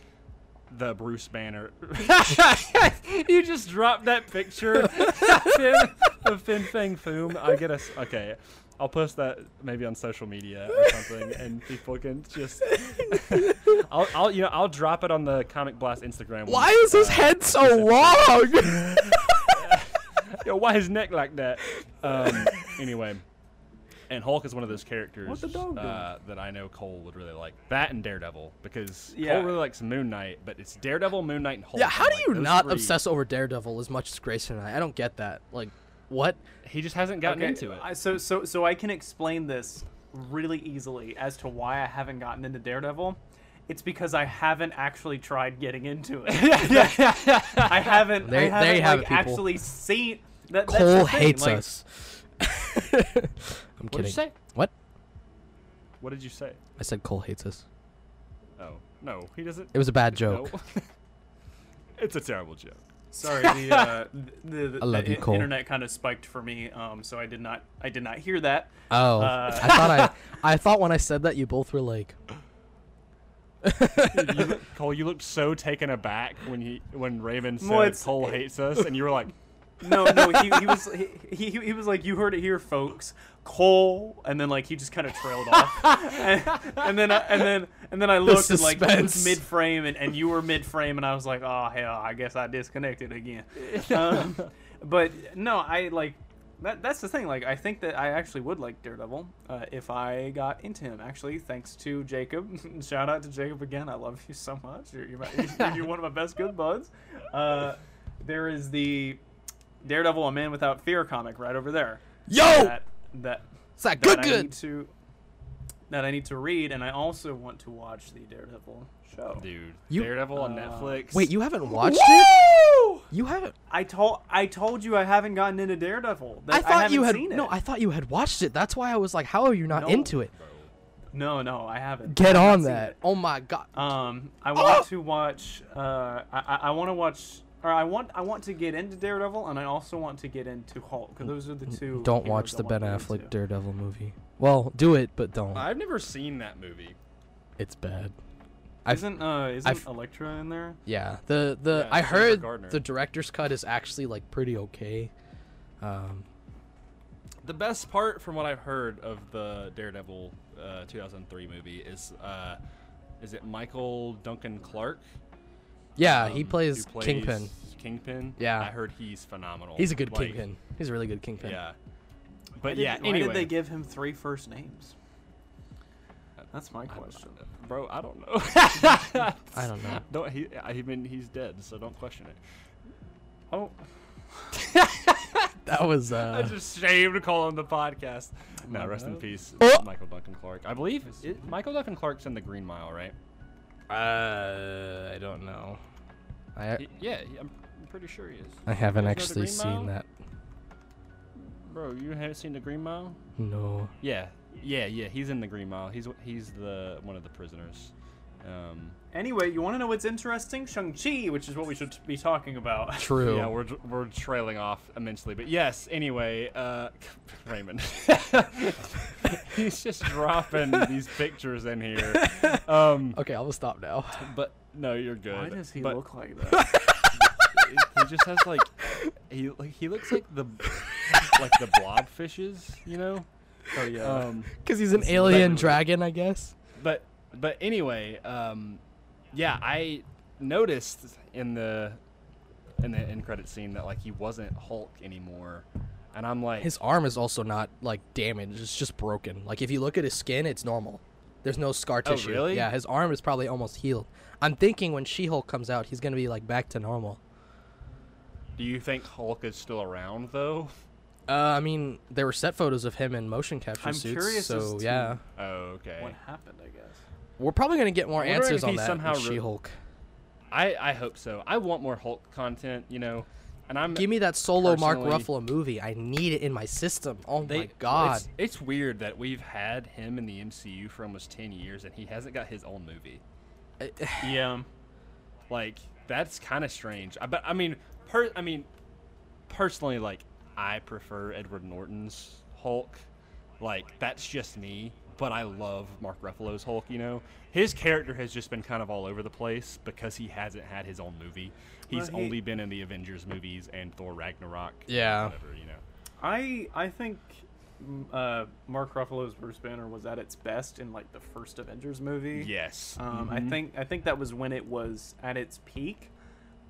the Bruce Banner. you just dropped that picture of Fin Fang Foom. I get us. Okay, I'll post that maybe on social media or something, and people can just. I'll, I'll, you know, I'll drop it on the Comic Blast Instagram. when, Why is his uh, head so this long? Yo, why his neck like that? Um, anyway, and Hulk is one of those characters What the dog uh, that I know Cole would really like. That and Daredevil because Yeah. Cole really likes Moon Knight, but it's Daredevil, Moon Knight, and Hulk. yeah, how I'm do like, you not three- obsess over Daredevil as much as Grayson and I? I don't get that. Like, what? He just hasn't gotten Okay, into it. I, so so so I can explain this really easily as to why I haven't gotten into Daredevil. It's because I haven't actually tried getting into it. I haven't. There- I haven't you have like, it, actually seen. That, Cole the hates like, us. I'm what kidding. did you say? What? What did you say? I said Cole hates us. Oh no, he doesn't. It was a bad joke. No. it's a terrible joke. Sorry, the uh, the, the, I love the you, Cole. internet kind of spiked for me, um, so I did not I did not hear that. Oh, Uh, I thought I, I thought when I said that you both were like, you, look- Cole, you looked so taken aback when he when Raven said Well, Cole hates us, and you were like, No, no, he, he was he, he, he was like, you heard it here, folks. Cole, and then like he just kind of trailed off, and, and then I, and then and then I looked and like he was mid frame, and, and you were mid frame, and I was like, oh hell, I guess I disconnected again. um, but no, I like that. That's the thing. Like I think that I actually would like Daredevil uh, if I got into him. Actually, thanks to Jacob. Shout out to Jacob again. I love you so much. You're you're, my, you're one of my best good buds. Uh, there is the Daredevil, a man without fear comic right over there. "Yo, That that it's that that good, I good." need to that I need to read, and I also want to watch the Daredevil show. dude, You- Daredevil on Uh, Netflix. Wait, you haven't watched it? You haven't? I told I told you I haven't gotten into Daredevil. That- I thought you had haven't no. I thought you had watched it. That's why I was like, "How are you not No. into it?" no, no, I haven't. Get I haven't on that. it. Oh my god. Um, I Oh! want to watch. Uh, I I, I want to watch. Or I want I want to get into Daredevil, and I also want to get into Hulk because those are the two. Don't watch the Ben Affleck into. Daredevil movie. Well, do it, but don't. I've never seen that movie. It's bad. I've- Isn't uh isn't I've- Elektra in there? Yeah, the the Yeah, I heard Garner. the director's cut is actually like pretty okay. Um, The best part, from what I've heard of the Daredevil uh, 2003 movie, is uh, is it Michael Duncan Clark? Yeah, he um, plays, plays Kingpin. Kingpin. Yeah. I heard he's phenomenal. He's a good Like, Kingpin. He's a really good Kingpin. Yeah. Why But did- yeah, why anyway, did they give him three first names? That's my question. bro, I don't know. I don't know. don't he? I mean, he's dead, so don't question it. Oh, That was I uh, just shamed to call him the podcast. No, rest in peace, Oh. Michael Duncan Clark. I believe it, Michael Duncan Clark's in the Green Mile, right? Uh, I don't know. I He- yeah, I'm, I'm pretty sure he is. I haven't You actually the seen Mile? that. Bro, you haven't seen the Green Mile? No. Yeah, yeah, yeah. He's in the Green Mile. He's he's the one of the prisoners. Um, anyway, you want to know what's interesting? Shang Chi, which is what we should be talking about. True. yeah, we're we're trailing off immensely, but yes. Anyway, uh, Raymond, he's just dropping these pictures in here. Um, okay, I'll stop now. but no, you're good. Why does he but look like that? He just has like he he looks like the like the blob fishes, you know. oh yeah. Um, Because he's an alien dragon, I guess. but but anyway, um, yeah, I noticed in the in the end credit scene that like he wasn't Hulk anymore, and I'm like, His arm is also not like damaged; it's just broken. Like if you look at his skin, it's normal. There's no scar Oh, tissue. really? Yeah, his arm is probably almost healed. I'm thinking when She-Hulk comes out, he's gonna be like back to normal. do you think Hulk is still around though? Uh, I mean, there were set photos of him in motion capture I'm suits. curious so as to- yeah, Oh, okay. what happened? I guess. We're probably gonna get more I'm answers on that somehow She-Hulk. I I hope so. I want more Hulk content, you know, and I'm Give me that solo Mark Ruffalo movie. I need it in my system. Oh They, my god. It's, it's weird that we've had him in the MCU for almost ten years and he hasn't got his own movie. Yeah. Like that's kind of strange. I but I mean, per I mean, personally, like I prefer Edward Norton's Hulk. Like that's just me. But I love Mark Ruffalo's Hulk. You know, his character has just been kind of all over the place because he hasn't had his own movie. He's Well, he- only been in the Avengers movies and Thor Ragnarok. Yeah. Whatever, you know. I I think mm, uh, Mark Ruffalo's Bruce Banner was at its best in like the first Avengers movie. Yes. Um, I Mhm. think I think that was when it was at its peak,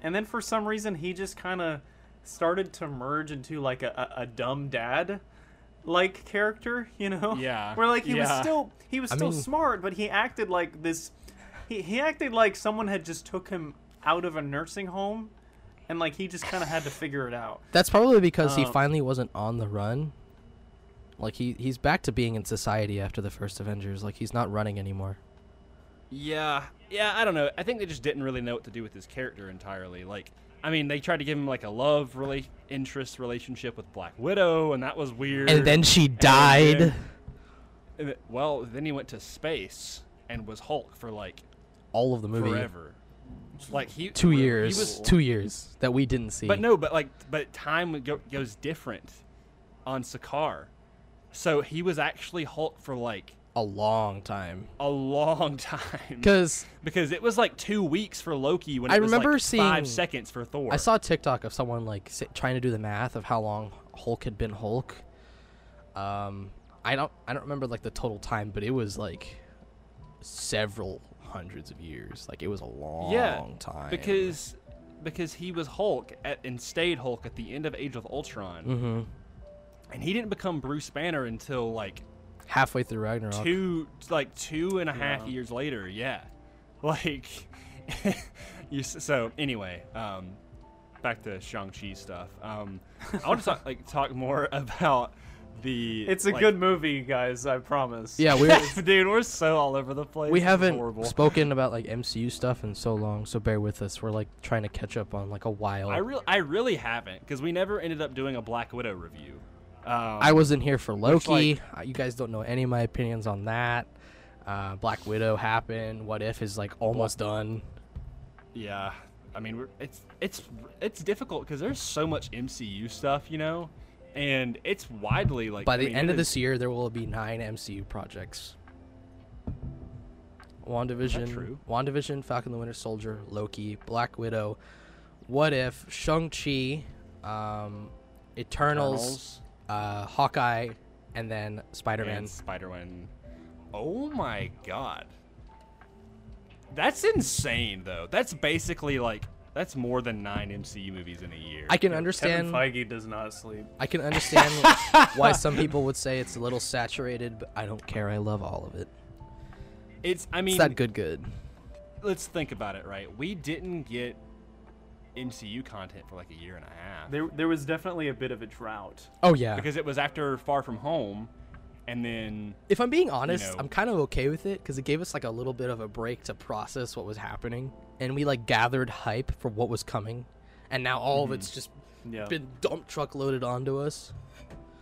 and then for some reason he just kind of started to merge into like a, a, a dumb dad like character, you know? Yeah, Where like he was still he was I still mean- smart, but he acted like this. He he acted like someone had just took him out of a nursing home, and like he just kind of had to figure it out. That's probably because he Um, finally wasn't on the run. Like he he's back to being in society after the first Avengers. Like he's not running anymore. Yeah, yeah, I don't know. I think they just didn't really know what to do with his character entirely. Like, I mean, they tried to give him like a love rela- interest relationship with Black Widow, and that was weird. And then she died. and it- well, then he went to space and was Hulk for like All of the movie. forever. Like he Two he years. was- two years that we didn't see. But no, but like, but time go, goes different on Sakaar. So he was actually Hulk for like a long time. a long time. Cause because it was like two weeks for Loki when it I was remember like five seconds for Thor. I saw a TikTok of someone like trying to do the math of how long Hulk had been Hulk. Um, I don't I don't remember like the total time, but it was like several hundreds of years. Like it was a long yeah, time. because because he was Hulk at, and stayed Hulk at the end of Age of Ultron, Mm-hmm. and he didn't become Bruce Banner until like halfway through Ragnarok. two like two and a half Yeah. years later. Yeah, like you. So anyway, um, back to Shang Chi stuff. Um, I want to talk like talk more about the. It's a like- good movie, guys. I promise. Yeah, we're Dude, we're so all over the place. we haven't spoken about like MCU stuff in so long, so bear with us. We're like trying to catch up on like a while. I really, I really haven't, because we never ended up doing a Black Widow review. Um, I wasn't here for Loki. like- Uh, you guys don't know any of my opinions on that. Uh, Black Widow happened. What if is like almost done. Yeah, I mean, we're, it's it's it's difficult because there's so much MCU stuff, you know, and it's widely like. By I the mean, end of is- this year, there will be nine MCU projects. WandaVision, true? WandaVision, Falcon the Winter Soldier, Loki, Black Widow, What If, Shang-Chi, um, Eternals, Eternals uh, Hawkeye, and then Spider-Man. Spider-Man. Oh my god, that's insane though. That's basically like that's more than nine MCU movies in a year. I can understand. Kevin understand. Feige does not sleep. I can understand why some people would say it's a little saturated, but I don't care. I love all of it. it's. I mean, It's that good, good. let's think about it. Right, we didn't get MCU content for like a year and a half. There, there was definitely a bit of a drought. Oh yeah. because it was after Far From Home, and then If I'm being honest, know- I'm kind of okay with it because it gave us like a little bit of a break to process what was happening, and we like gathered hype for what was coming, and now all of it's just Yeah. been dump truck loaded onto us.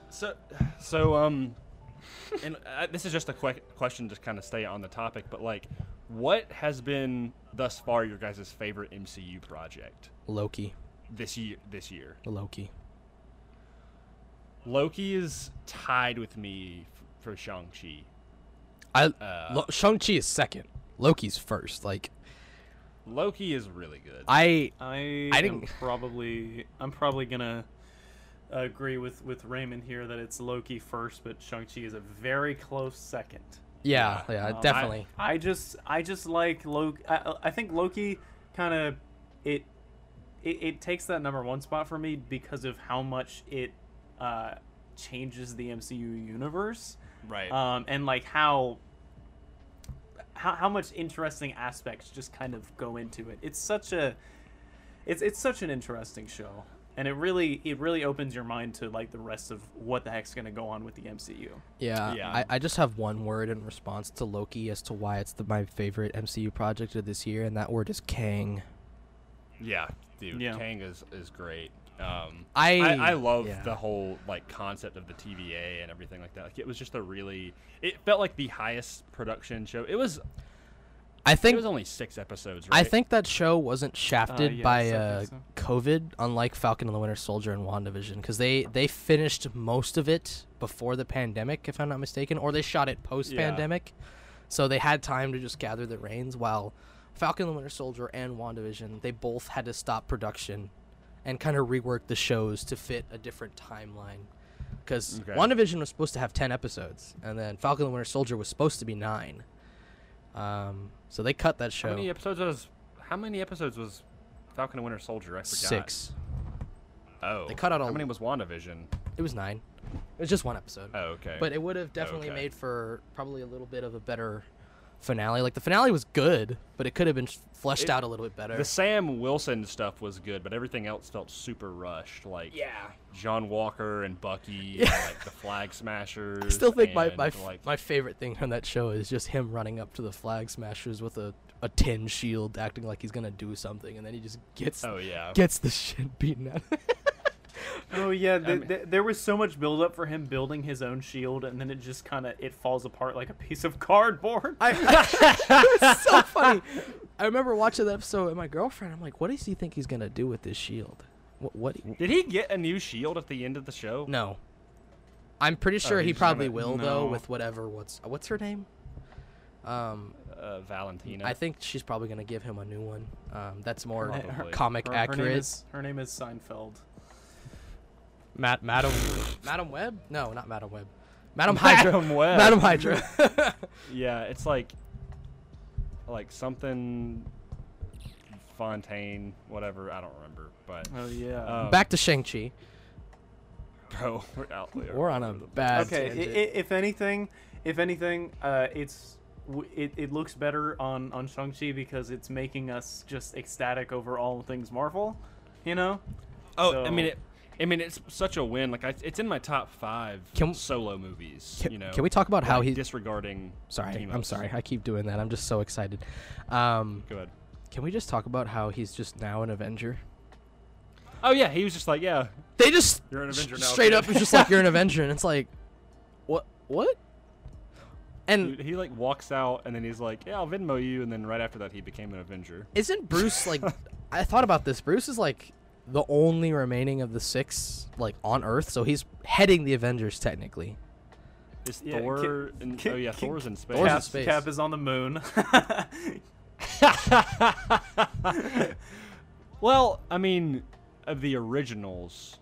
so so um, and uh, this is just a que- question to kind of stay on the topic, but like, what has been thus far your guys' favorite MCU project Loki, this year? This year, Loki. Loki is tied with me f- for Shang Chi. I Uh, Lo- Shang Chi is second. Loki's first. Like Loki is really good. I I, I am didn't- probably I'm probably gonna agree with with Raymond here that it's Loki first, but Shang Chi is a very close second. Yeah yeah, Um, I- definitely. I, just I just like Loki. I, I think Loki kind of it, it it takes that number one spot for me because of how much it uh, changes the MCU universe, right. um, and like how. How, how much interesting aspects just kind of go into it. It's such a, it's it's such an interesting show, and it really it really opens your mind to like the rest of what the heck's gonna go on with the MCU. Yeah, Yeah. I, I just have one word in response to Loki as to why it's the, my favorite MCU project of this year, and that word is Kang. yeah, dude, Yeah. Kang is is great. Um, I I, I love yeah. the whole like concept of the TVA and everything like that. Like it was just a really, it felt like the highest production show. It was, I think it think was only six episodes. Right? I think that show wasn't shafted yes, by uh, so. COVID, unlike Falcon and the Winter Soldier and WandaVision, because they they finished most of it before the pandemic, if I'm not mistaken, or they shot it post pandemic, so they had time to just gather the reins. While Falcon and the Winter Soldier and WandaVision, they both had to stop production and kind of rework the shows to fit a different timeline. Because Okay. WandaVision was supposed to have ten episodes, and then Falcon and the Winter Soldier was supposed to be nine. Um, so they cut that show. How many episodes was? How many episodes was Falcon and Winter Soldier? I forgot. Six. Oh. They cut out How many was WandaVision? It was nine. It was just one episode. Oh, okay. But it would have definitely Okay. made for probably a little bit of a better finale. Like the finale was good, but it could have been fleshed It- out a little bit better. the Sam Wilson stuff was good, but everything else felt super rushed. Like yeah. John Walker and Bucky, Yeah. and, like the Flag Smashers. I still think my and, my, f- like, my favorite thing from that show is just him running up to the flag smashers with a, a tin shield, acting like he's gonna do something, and then he just gets Oh yeah. gets the shit beaten out. of him. Oh yeah, th- mean- th- there was so much build up for him building his own shield, and then it just kind of it falls apart like a piece of cardboard. I, I it was so funny. I remember watching that episode with my girlfriend. I'm like, what does he think he's gonna do with this shield? What? what Did he get a new shield at the end of the show? No. I'm pretty sure he probably gonna- will though with whatever what's what's her name? Um Uh, Valentina. I think she's probably going to give him a new one. Um that's more Probably. Her- comic her, her name accurate. is her name is Seinfeld. Matt Madam Madam Web? No, not Madam Web. Madam Hydra. Madam Web. Madam Hydra. Yeah, it's like like something Fontaine, whatever. I don't remember, but Oh yeah. um, Back to Shang-Chi. bro, we're out there. We're on a bad okay. i- if anything, if anything, uh, it's it, it looks better on on Shang Chi because it's making us just ecstatic over all things Marvel. You know. Oh, I mean it. I mean, it's such a win. Like, I, it's in my top five Can- solo movies. Can, you know, can we talk about how like, he disregarding? Sorry, I'm sorry. I keep doing that. I'm just so excited. Um Go ahead. can we just talk about how he's just now an Avenger? Oh yeah, he was just like, yeah, They just You're an Avenger now, straight kid. up is just like you're an Avenger, and it's like, what? What? And Dude, he like walks out and then he's like, yeah, I'll Venmo you, and then right after that he became an Avenger. isn't Bruce like? I thought about this. Bruce is like the only remaining of the six like on Earth, so he's heading the Avengers technically. Is Yeah, Thor? Ki- in, oh, Ki- oh yeah, Ki- Thor's in space. Thor's in space. Cap is on the moon. well, I mean, of the originals,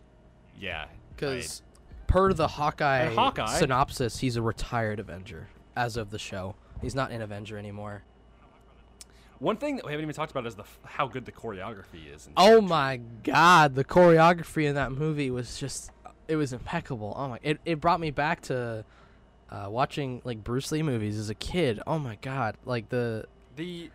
yeah, Because per the Hawkeye, Hawkeye- synopsis, he's a retired Avenger as of the show. He's not an Avenger anymore. One thing that we haven't even talked about is the how good the choreography is. Oh my god, the choreography in that movie was just it was impeccable. Oh my it, it brought me back to uh, watching like Bruce Lee movies as a kid. Oh my god, like the The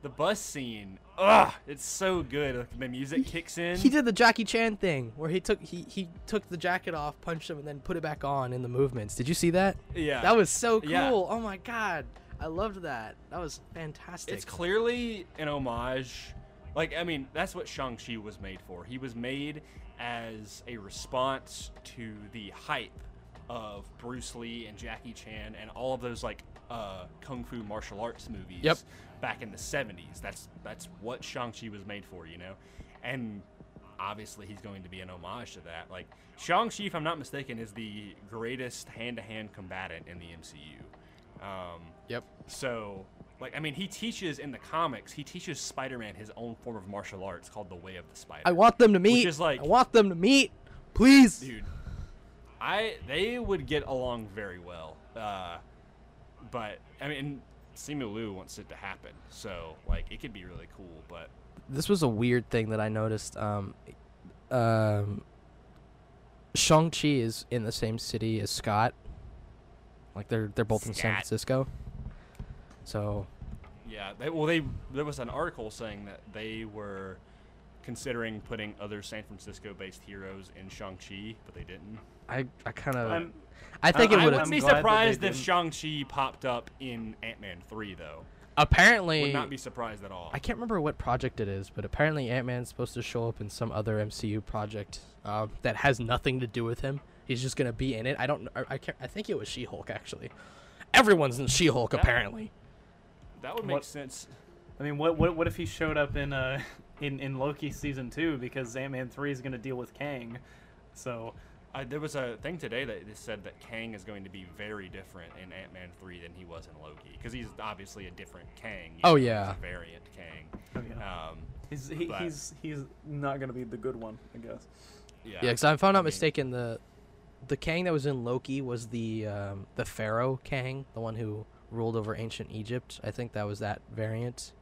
the bus scene, ugh, it's so good. Like, the music kicks in. he did the Jackie Chan thing where he took he he took the jacket off, punched him and then put it back on in the movements. Did you see that? yeah, That was so cool. Yeah. Oh my god. I loved that. That was fantastic. It's clearly an homage. Like, I mean, that's what Shang-Chi was made for. He was made as a response to the hype of Bruce Lee and Jackie Chan and all of those like uh, kung fu martial arts movies Yep. back in the 70s. That's that's what Shang-Chi was made for, you know. And obviously he's going to be an homage to that. Like Shang-Chi, if I'm not mistaken, is the greatest hand-to-hand combatant in the MCU. Um, Yep. so, like, I mean, he teaches in the comics. He teaches Spider-Man his own form of martial arts called the Way of the Spider. I want them to meet. is like- I want them to meet. Please. dude. I they would get along very well. Uh, but I mean, Simu Liu wants it to happen, so like it could be really cool. But this was a weird thing that I noticed. Um, um, Shang Chi is in the same city as Scott. Like they're they're both in San Francisco. So yeah, they, well, they there was an article saying that they were considering putting other San Francisco-based heroes in Shang-Chi, but they didn't. I I kind of I'm- think I- it I would wouldn't be glad that surprised if. Shang-Chi popped up in Ant-Man 3, though. apparently. Would not be surprised at all. I can't remember what project it is, but apparently Ant Man's supposed to show up in some other MCU project um, that has nothing to do with him. He's just gonna be in it. I don't. I, I can't. I think it was She Hulk actually. Everyone's in She Hulk That- apparently. That would make What- sense. I mean, what what what if he showed up in uh in in Loki season two because Ant Man three is gonna deal with Kang, so I, there was a thing today that said that Kang is going to be very different in Ant Man 3 than he was in Loki. Because he's obviously a different Kang. you Oh, know, he's yeah. a variant Kang. oh, yeah. Um, he's he, but- he's he's not gonna be the good one, I guess. yeah. Yeah, because if I'm not I mean- mistaken, the the Kang that was in Loki was the um, the Pharaoh Kang, the one who ruled over ancient Egypt. I think that was that variant.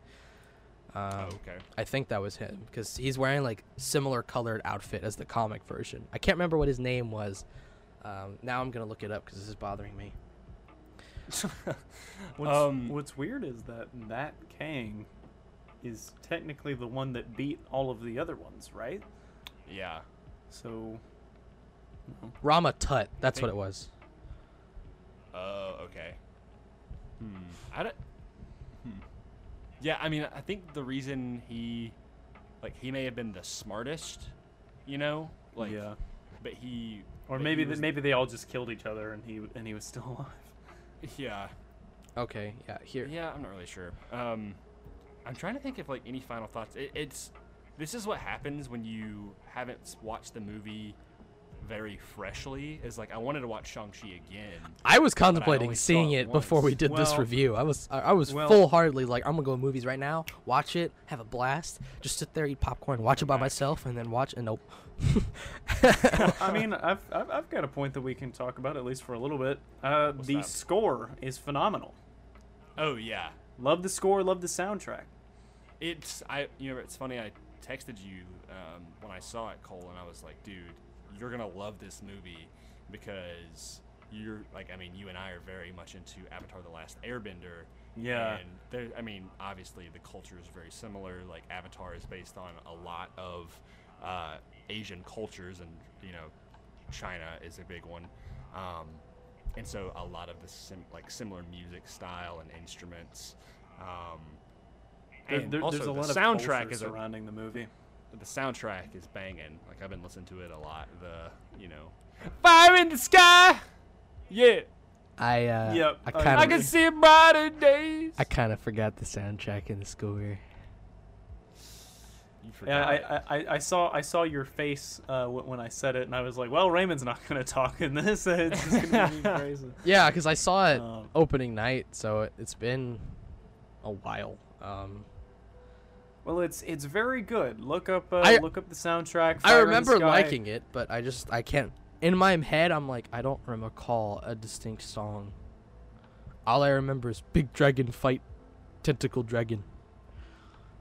Um, Oh, okay. I think that was him because he's wearing like similar colored outfit as the comic version. I can't remember what his name was. Um, now I'm gonna look it up because this is bothering me. What's Um, what's weird is that that Kang is technically the one that beat all of the other ones, right? Yeah. So Rama Tut, that's what it was. Oh, okay. Hmm. I don't. Hmm. Yeah, I mean, I think the reason he, like, he may have been the smartest, you know, like, yeah, but he, or but maybe he th- was- maybe they all just killed each other and he and he was still alive. yeah, Okay, yeah, here. yeah, I'm not really sure. Um, I'm trying to think of like any final thoughts. It, it's, this is what happens when you haven't watched the movie very freshly. Is like I wanted to watch Shang Chi again. I was But I contemplating seeing it it before we once. did this review. I was I, I was well- full heartedly like I'm gonna go to movies right now, watch it, have a blast, just sit there, eat popcorn, watch it by myself, and then watch. And nope. I mean, I've, I've I've got a point that we can talk about at least for a little bit. Uh, the that? score is phenomenal. Oh yeah, Love the score. Love the soundtrack. It's I you know it's funny I texted you um, when I saw it Cole and I was like dude you're gonna love this movie because you're like I mean you and I are very much into Avatar: The Last Airbender. Yeah. And there I mean obviously the culture is very similar. Like Avatar is based on a lot of uh, Asian cultures and you know China is a big one. Um, and so a lot of the sim- like similar music style and instruments. Um, and there- also there's a the lot of soundtrack is a, surrounding the movie. The soundtrack is banging. Like I've been listening to it a lot. The you know, fire in the sky. Yeah, I uh, Yep, I I kind I can see brighter days. I kind of forgot the soundtrack in the score. You Yeah. I, I, I saw I saw your face uh, when I said it, and I was like, "Well, Raymond's not gonna talk in this. It's just gonna be crazy." Yeah, because I saw it Um, opening night, so it, it's been a while. Um, Well, it's it's very good. Look up uh, I- look up the soundtrack. I Fire in the remember Sky. liking it, but I just I can't. In my head, I'm like I don't recall a distinct song. All I remember is big dragon fight, tentacle dragon.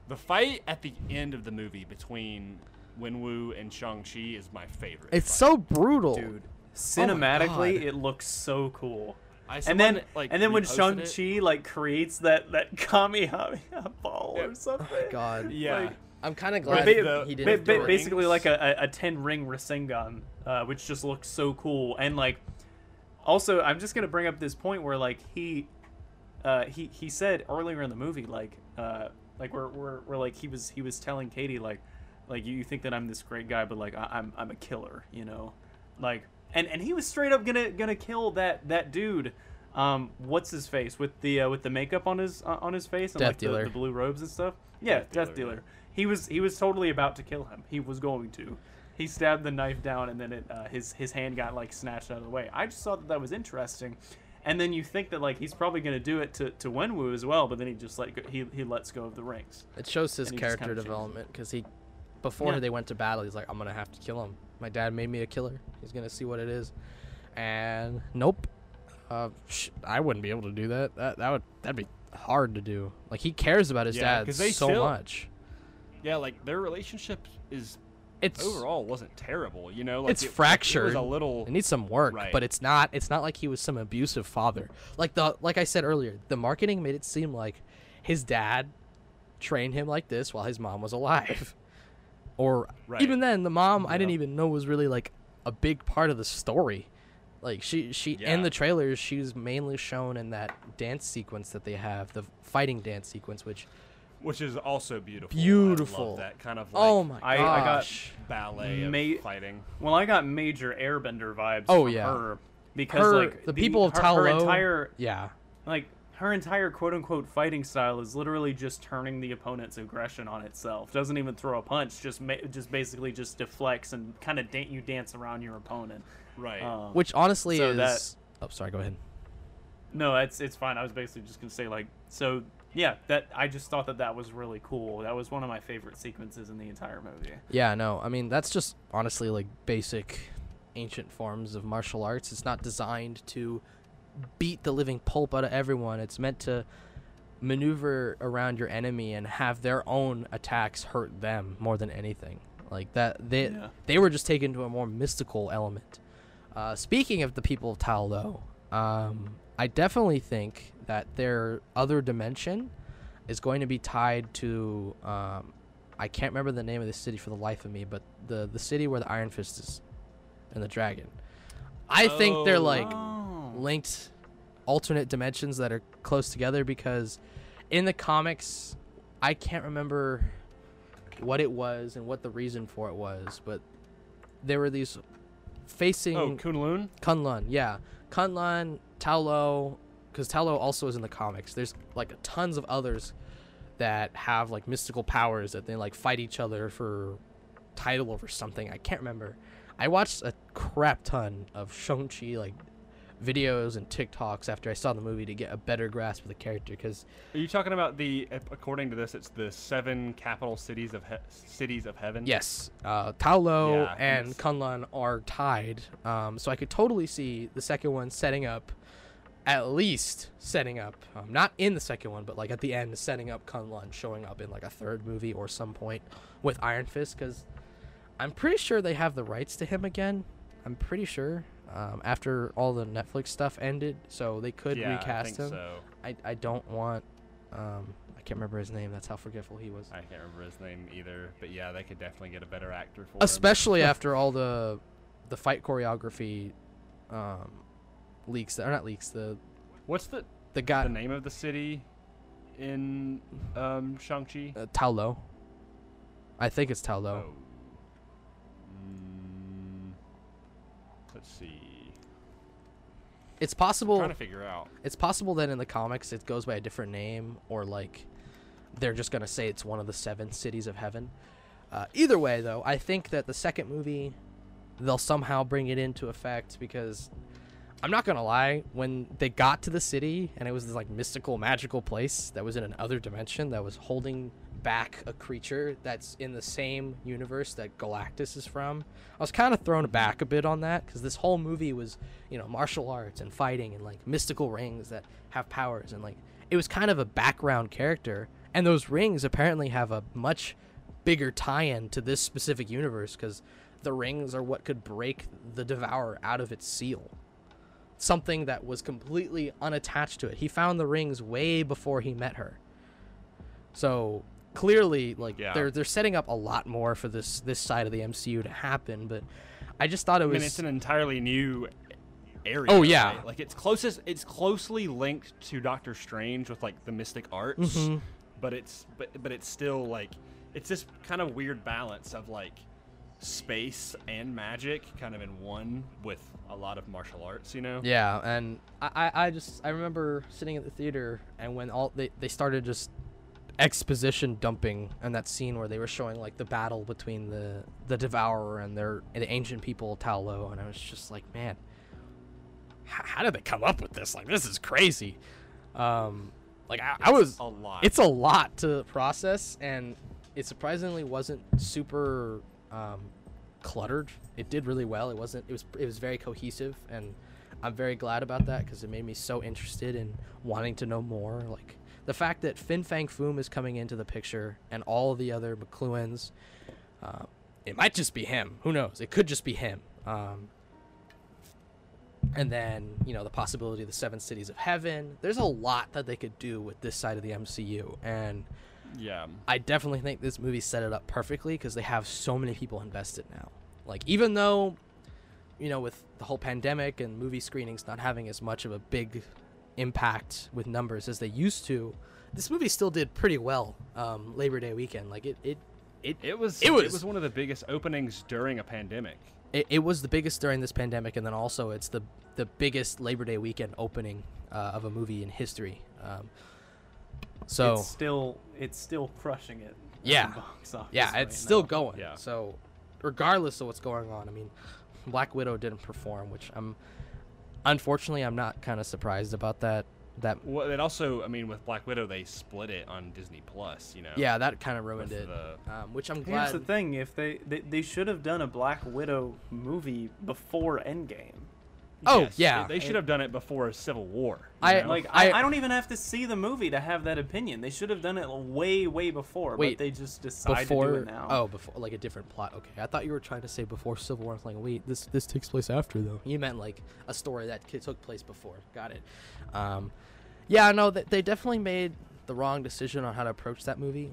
the fight at the end of the movie between Wenwu and Shang Chi is my favorite. It's fight. so brutal. dude. Cinematically, God. it looks so cool. I, And then like, and then when reposted Shang Chi like creates that that Kamehameha ball Yeah. or something. God, yeah. like- I'm kind of Ba- glad the- he didn't. ba- do it. basically rings. like a, a, a 10 ring Rasengan, uh, which just looks so cool. And like, also, I'm just gonna bring up this point where like he, uh, he he said earlier in the movie like, uh, like we're, we're, we're like he was he was telling Katy like, like you think that I'm this great guy, but like I, I'm I'm a killer, you know, like and and he was straight up gonna gonna kill that that dude. Um, what's his face with the uh, with the makeup on his uh, on his face and Death like the, Dealer. the blue robes and stuff? Yeah, Death Death Dealer, Dealer. He was he was totally about to kill him. He was going to. He stabbed the knife down, and then it, uh, his his hand got like snatched out of the way. I just thought that that was interesting. And then you think that like he's probably going to do it to to Wenwu as well, but then he just like he he lets go of the rings. It shows his And he just character kinda changes it. development because he, before Yeah. they went to battle, he's like, I'm gonna have to kill him. My dad made me a killer. He's gonna see what it is, and nope, uh, sh- I wouldn't be able to do that. That that would that'd be hard to do. Like he cares about his Yeah, dad so still- much. yeah, like their relationship is It's overall wasn't terrible. You know, like it's it- It, fractured. was a little. It needs some work, Right. but it's not. It's not like he was some abusive father. Like the like I said earlier, the marketing made it seem like his dad trained him like this while his mom was alive. Or Right. even then, the mom I didn't even know was really like a big part of the story. Like she she in the trailers, she's mainly shown in that dance sequence that they have, the fighting dance sequence, which which is also beautiful. I Beautiful. love that kind of oh like oh my I- I got- gosh, ballet of Ma- fighting. Well, I got major Airbender vibes. Oh, from yeah. her because Her- like the people of her, her entire yeah, like her entire quote unquote fighting style is literally just turning the opponent's aggression on itself. Doesn't even throw a punch, just ma- just basically just deflects and kind of da- you dance around your opponent. Right. Um, Which honestly So is. that- Oh, sorry. Go ahead. No, it's it's fine. I was basically just gonna say like so. Yeah, that I just thought that that was really cool. That was one of my favorite sequences in the entire movie. Yeah, no. I mean, that's just honestly like basic ancient forms of martial arts. It's not designed to beat the living pulp out of everyone. It's meant to maneuver around your enemy and have their own attacks hurt them more than anything. Like that they Yeah. they were just taken to a more mystical element. Uh, speaking of the people of Ta Lo, though, um, I definitely think that their other dimension is going to be tied to. Um, I can't remember the name of the city for the life of me, but the the city where the Iron Fist is and the dragon. I think they're Oh. like Oh. Linked alternate dimensions that are close together because in the comics I can't remember what it was and what the reason for it was, but there were these facing oh, Kunlun. Kunlun, yeah. Kunlun, Ta Lo, because Ta Lo also is in the comics. There's like tons of others that have like mystical powers that they like fight each other for title over something. I can't remember. I watched a crap ton of Shang-Chi like videos and TikToks after I saw the movie to get a better grasp of the character because Are you talking about the? According to this, it's the seven capital cities of he- cities of heaven. Yes, uh, Ta Lo Yeah, and yes. Kunlun are tied, um, so I could totally see the second one setting up, at least setting up, um, not in the second one, but like at the end, setting up Kunlun showing up in like a third movie or some point with Iron Fist, because I'm pretty sure they have the rights to him again. I'm pretty sure um, after all the Netflix stuff ended, so they could yeah, recast I him. So I I don't want. Um, I can't remember his name. That's how forgetful he was. I can't remember his name either, but yeah, they could definitely get a better actor for him. especially after all the the fight choreography um leaks or not leaks the What's the the guy the name of the city in um, Shang-Chi? uh, Ta Lo. I think it's Ta Lo. Oh. Let's see. It's possible. I'm trying to figure out. it's possible that in the comics it goes by a different name or like they're just to say it's one of the seven cities of heaven. Uh, either way though, I think that the second movie they'll somehow bring it into effect because I'm not gonna lie, when they got to the city and it was this like mystical, magical place that was in another dimension that was holding back a creature that's in the same universe that Galactus is from, I was kind of thrown back a bit on that because this whole movie was, you know, martial arts and fighting and like mystical rings that have powers and like it was kind of a background character. And those rings apparently have a much bigger tie-in to this specific universe because the rings are what could break the devourer out of its seal. Something that was completely unattached to it. He found the rings way before he met her. So clearly like Yeah. they're they're setting up a lot more for this this side of the MCU to happen but I just thought it was I mean, it's an entirely new area. Oh, yeah. right? Like it's closest. It's closely linked to Doctor Strange with like the mystic arts, Mhm. but it's but but it's still like it's this kind of weird balance of like space and magic kind of in one with a lot of martial arts. You know. Yeah, and I, I, I just I remember sitting at the theater and when all they, they started just exposition dumping and that scene where they were showing like the battle between the the devourer and their the ancient people of Ta Lo and I was just like man how, how did they come up with this? Like this is crazy. Um like I, I was a lot. it's a lot to process and it surprisingly wasn't super um, cluttered. It did really well. It wasn't it was it was very cohesive and i'm very glad about that because it made me so interested in wanting to know more like the fact that fin fang foom is coming into the picture and all the other Makluans uh, it might just be him. Who knows? It could just be him. Um, and then you know the possibility of the seven cities of heaven. There's a lot that they could do with this side of the mcu and yeah. i definitely think this movie set it up perfectly because they have so many people invested now. Like even though you know with the whole pandemic and movie screenings not having as much of a big impact with numbers as they used to this movie still did pretty well um, labor day weekend like it it it, It was. It was It was- was. one of the biggest openings during a pandemic. it, it was the biggest during this pandemic and then also it's the the biggest labor day weekend opening uh, of a movie in history Um, so it's still it's still crushing it. Yeah. box office yeah, right it's still now. going. Yeah. So regardless of what's going on, I mean, Black Widow didn't perform, which I'm unfortunately I'm not kind of surprised about that. That Well, it also, I mean, with Black Widow, they split it on Disney Plus. You know. yeah, that kind of ruined it. the- Um, which I'm glad. Here's the thing: if they they, they should have done a Black Widow movie before Endgame. Oh, Yes, yeah. They should have done it before Civil War. I- know? Like I, I- I don't even have to see the movie to have that opinion. They should have done it way way before. Wait, but they just decide before to do it now. oh before like a different plot okay i thought you were trying to say before civil war I was like wait this this takes place after though you meant like a story that took place before got it um yeah no they, they definitely made the wrong decision on how to approach that movie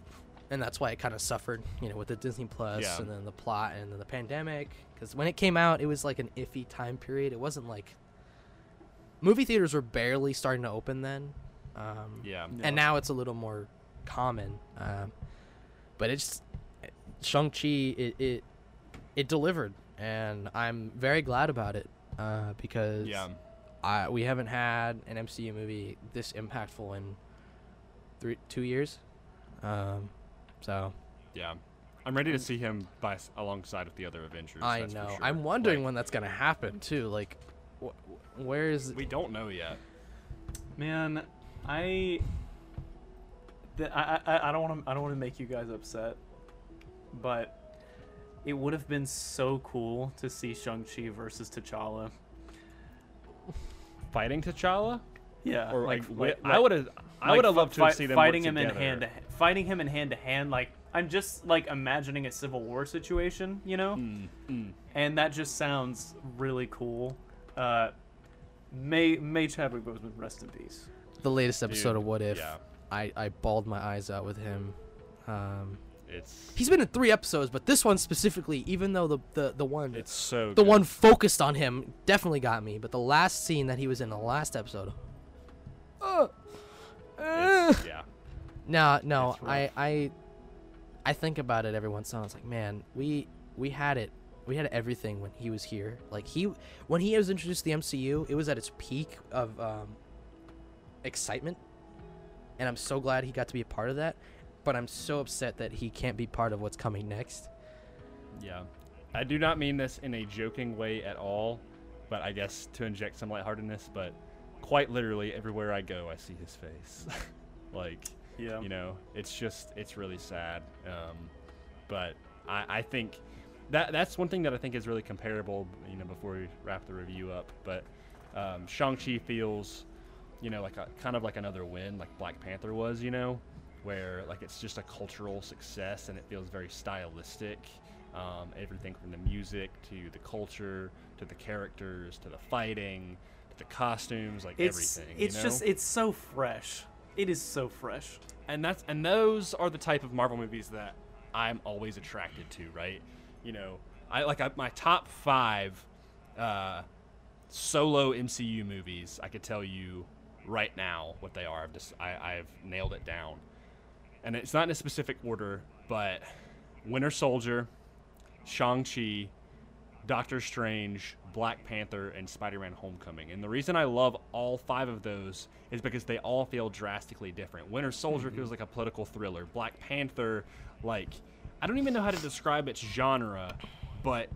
and that's why it kind of suffered you know with the disney plus Yeah. and then the plot and then the pandemic because when it came out it was like an iffy time period it wasn't like movie theaters were barely starting to open then um yeah. Yeah. and now it's a little more common. Um, but it's Shang Chi. It, it it delivered, and I'm very glad about it uh, because Yeah. I, we haven't had an MCU movie this impactful in three two years. Um, so Yeah. I'm ready to um, see him by s- alongside of the other Avengers. I that's for know. sure. I'm wondering Like, when that's gonna happen too. Like, wh- where is we don't know yet. Man, I, th- I, I, I don't want to, I don't want to make you guys upset, but it would have been so cool to see Shang Chi versus T'Challa. Fighting T'Challa, Yeah, or like, like, wi- I would have, I like would have loved to fi- see them fighting him in hand to fighting him in hand to hand. Like I'm just like imagining a civil war situation, you know, Mm, mm. and that just sounds really cool. Uh, may May Chadwick Boseman rest in peace. the latest episode Dude, of What If? Yeah. I I bawled my eyes out with him. Um, It's He's been in three episodes, but this one specifically, even though the the, the one it's so the good. one focused on him definitely got me, but the last scene that he was in the last episode. Uh, uh, It's- yeah. no, no, I I I think about it every once in a while. It's like, man, we we had it. We had everything when he was here. Like he when he was introduced to the MCU, it was at its peak of um, excitement. And I'm so glad he got to be a part of that. But I'm so upset that he can't be part of what's coming next. Yeah. I do not mean this in a joking way at all, but I guess to inject some lightheartedness, but quite literally everywhere I go I see his face. like Yeah. you know, it's just it's really sad. Um, but I, I think that that's one thing that I think is really comparable, you know, before we wrap the review up. But um, Shang-Chi feels, you know, like a kind of like another win, like Black Panther was, you know, where like it's just a cultural success and it feels very stylistic. Um, everything from the music to the culture to the characters to the fighting to the costumes, like It's everything. you it's know? just it's so fresh. It is so fresh. and that's and those are the type of Marvel movies that I'm always attracted to, right? You know, I like I, my top five uh, solo MCU movies. I could tell you right now what they are. I've just I, I've nailed it down, and it's not in a specific order, but Winter Soldier, Shang Chi, Doctor Strange, Black Panther, and Spider Man Homecoming. And the reason I love all five of those is because they all feel drastically different. Winter Soldier mm-hmm. feels like a political thriller. Black Panther, like, I don't even know how to describe its genre, but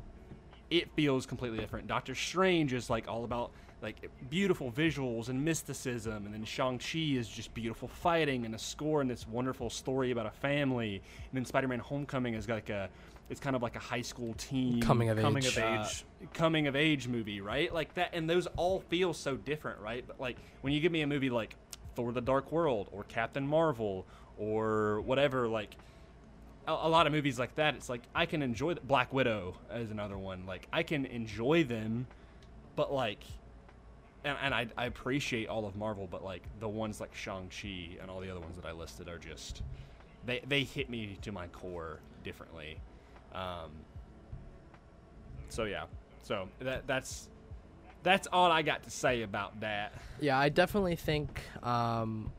it feels completely different. Doctor Strange is like all about like beautiful visuals and mysticism, and then Shang Chi is just beautiful fighting and a score and this wonderful story about a family. And then Spider Man Homecoming is like a, it's kind of like a high school teen Coming of Coming age. of uh, coming of age movie, right? Like that, and those all feel so different, right? But like when you give me a movie like Thor: The Dark World or Captain Marvel or whatever, like a, a lot of movies like that, it's like I can enjoy the, Black Widow as another one. Like I can enjoy them, but like. And, and I, I appreciate all of Marvel, but like the ones like Shang Chi and all the other ones that I listed are just they they hit me to my core differently. Um, so yeah, so that that's that's all I got to say about that. Yeah, I definitely think um,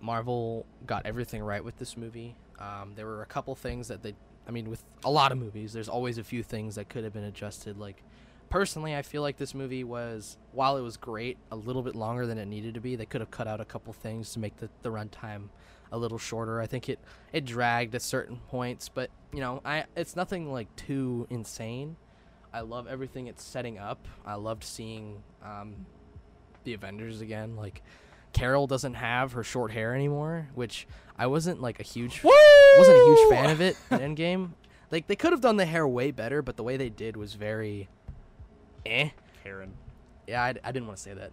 Marvel got everything right with this movie. Um, there were a couple things that they, I mean, with a lot of movies, there's always a few things that could have been adjusted, like personally, I feel like this movie was, while it was great, a little bit longer than it needed to be. They could have cut out a couple things to make the, the runtime a little shorter. I think it it dragged at certain points, but you know, I it's nothing like too insane. I love everything it's setting up. I loved seeing um, the Avengers again. Like Carol doesn't have her short hair anymore, which I wasn't like a huge wasn't a huge fan of it in Endgame. Like they could have done the hair way better, but the way they did was very eh. Karen. Yeah, I, I didn't want to say that.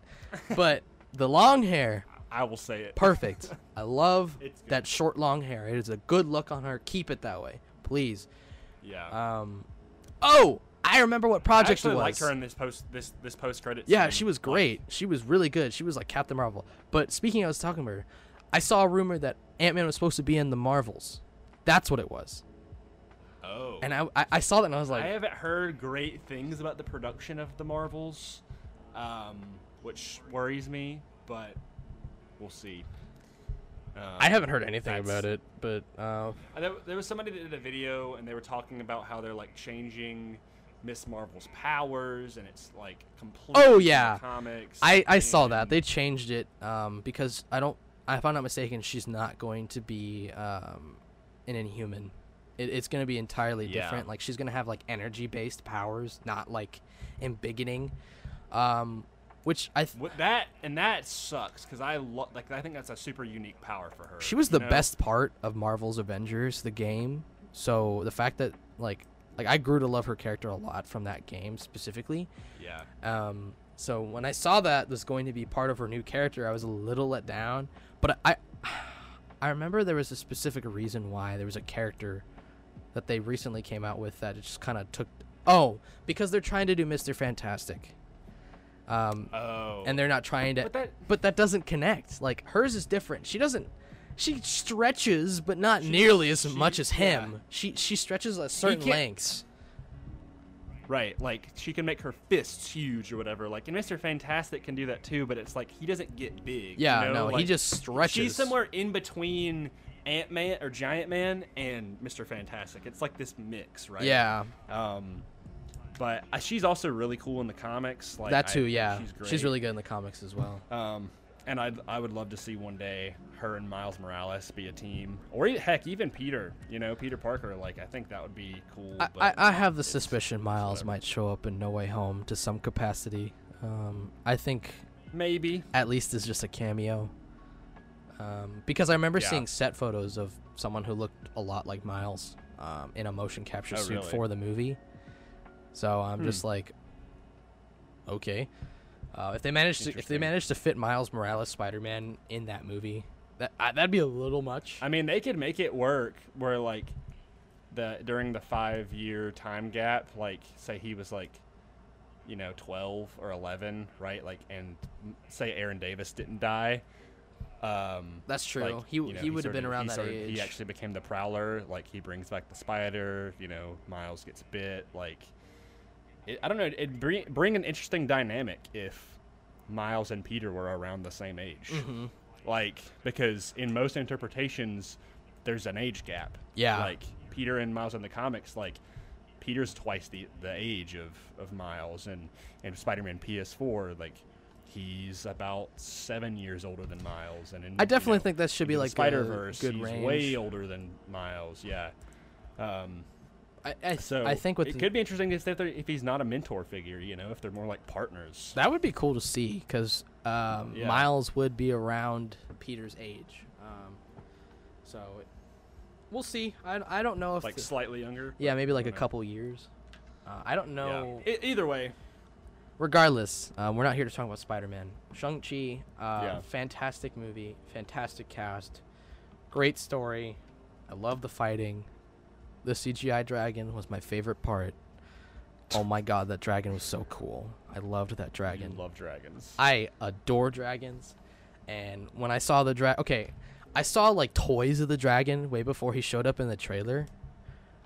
But the long hair, I will say it. perfect. I love that short long hair. It is a good look on her. Keep it that way, please. Yeah. Um, oh, I remember what I project actually it was. liked her in this post this this post credit. yeah, she was great. She was really good. She was like Captain Marvel. But speaking, I was talking about her. I saw a rumor that Ant Man was supposed to be in the Marvels. That's what it was. Oh. And I, I, I saw that and I was like, I haven't heard great things about the production of the Marvels, um, which worries me, but we'll see. Um, I haven't heard anything about it, but uh, There, there was somebody that did a video and they were talking about how they're like changing Miss Marvel's powers and it's like completely Oh, yeah. comics. I, I saw that they changed it um, because I don't if I'm not mistaken she's not going to be um, an Inhuman. It, it's going to be entirely Yeah. different. Like she's going to have like energy based powers, not like embiggening. Um, which I th- that and that sucks because I lo- like I think that's a super unique power for her. she was the know? best part of Marvel's Avengers, the game. So the fact that like like I grew to love her character a lot from that game specifically. Yeah. Um, so when I saw that was going to be part of her new character, I was a little let down. But I, I remember there was a specific reason why there was a character that they recently came out with that it just kind of took. Oh, because they're trying to do Mister Fantastic. Um, Oh. and they're not trying to. But that- but that doesn't connect. Like hers is different. She doesn't. She stretches, but not She- nearly as she- much as yeah. him. She she stretches at certain lengths. Right, like she can make her fists huge or whatever. Like, and Mr. Fantastic can do that too, but it's like he doesn't get big. you Yeah, know? no, he just stretches. She's somewhere in between Ant Man or Giant Man and Mr. Fantastic. It's like this mix, right? Yeah, Um, but uh, she's also really cool in the comics. Like that too. think Yeah, she's, great. she's really good in the comics as well. Um, and I I would love to see one day her and Miles Morales be a team, or heck, even Peter. You know, Peter Parker. Like I think that would be cool. I, I, I have the suspicion Miles whatever. might show up in No Way Home to some capacity. Um, I think maybe. at least is just a cameo. Um, because I remember Yeah. seeing set photos of someone who looked a lot like Miles um, in a motion capture Oh, suit really? for the movie. So I'm Hmm. just like, okay, uh, if they manage to if they manage to fit Miles Morales Spider-Man in that movie, that I, that'd be a little much. I mean, they could make it work where like the during the five year time gap, like say he was like, you know, twelve or eleven, right? Like, and say Aaron Davis didn't die. Um, That's true. like, he you know, he would have been around that started- age. He actually became the Prowler. Like he brings back the spider. You know, Miles gets bit. Like, it, I don't know. It bring bring an interesting dynamic if Miles and Peter were around the same age. Mhm. Like because in most interpretations, there's an age gap. Yeah. Like Peter and Miles in the comics, like Peter's twice the the age of of Miles, and and Spider-Man PS4, like he's about seven years older than Miles, and in, I definitely you know, think that should be like Spider Verse. good he's range. way older than Miles. Yeah. Um, I, I, so I think with it the- could be interesting if if he's not a mentor figure, you know, if they're more like partners. That would be cool to see because um, Yeah. Miles would be around Peter's age. Um, so it- we'll see. I, I don't know if Like the- slightly younger. yeah maybe like a know. couple years. Uh, I don't know. Yeah. E- either way, Regardless, um, we're not here to talk about Spider-Man. Shang Chi, uh, Yeah. fantastic movie, fantastic cast, great story. I love the fighting. The CGI dragon was my favorite part. Oh my god, that dragon was so cool. I loved that dragon. you love dragons. I adore dragons, and when I saw the dragon, okay, I saw like toys of the dragon way before he showed up in the trailer,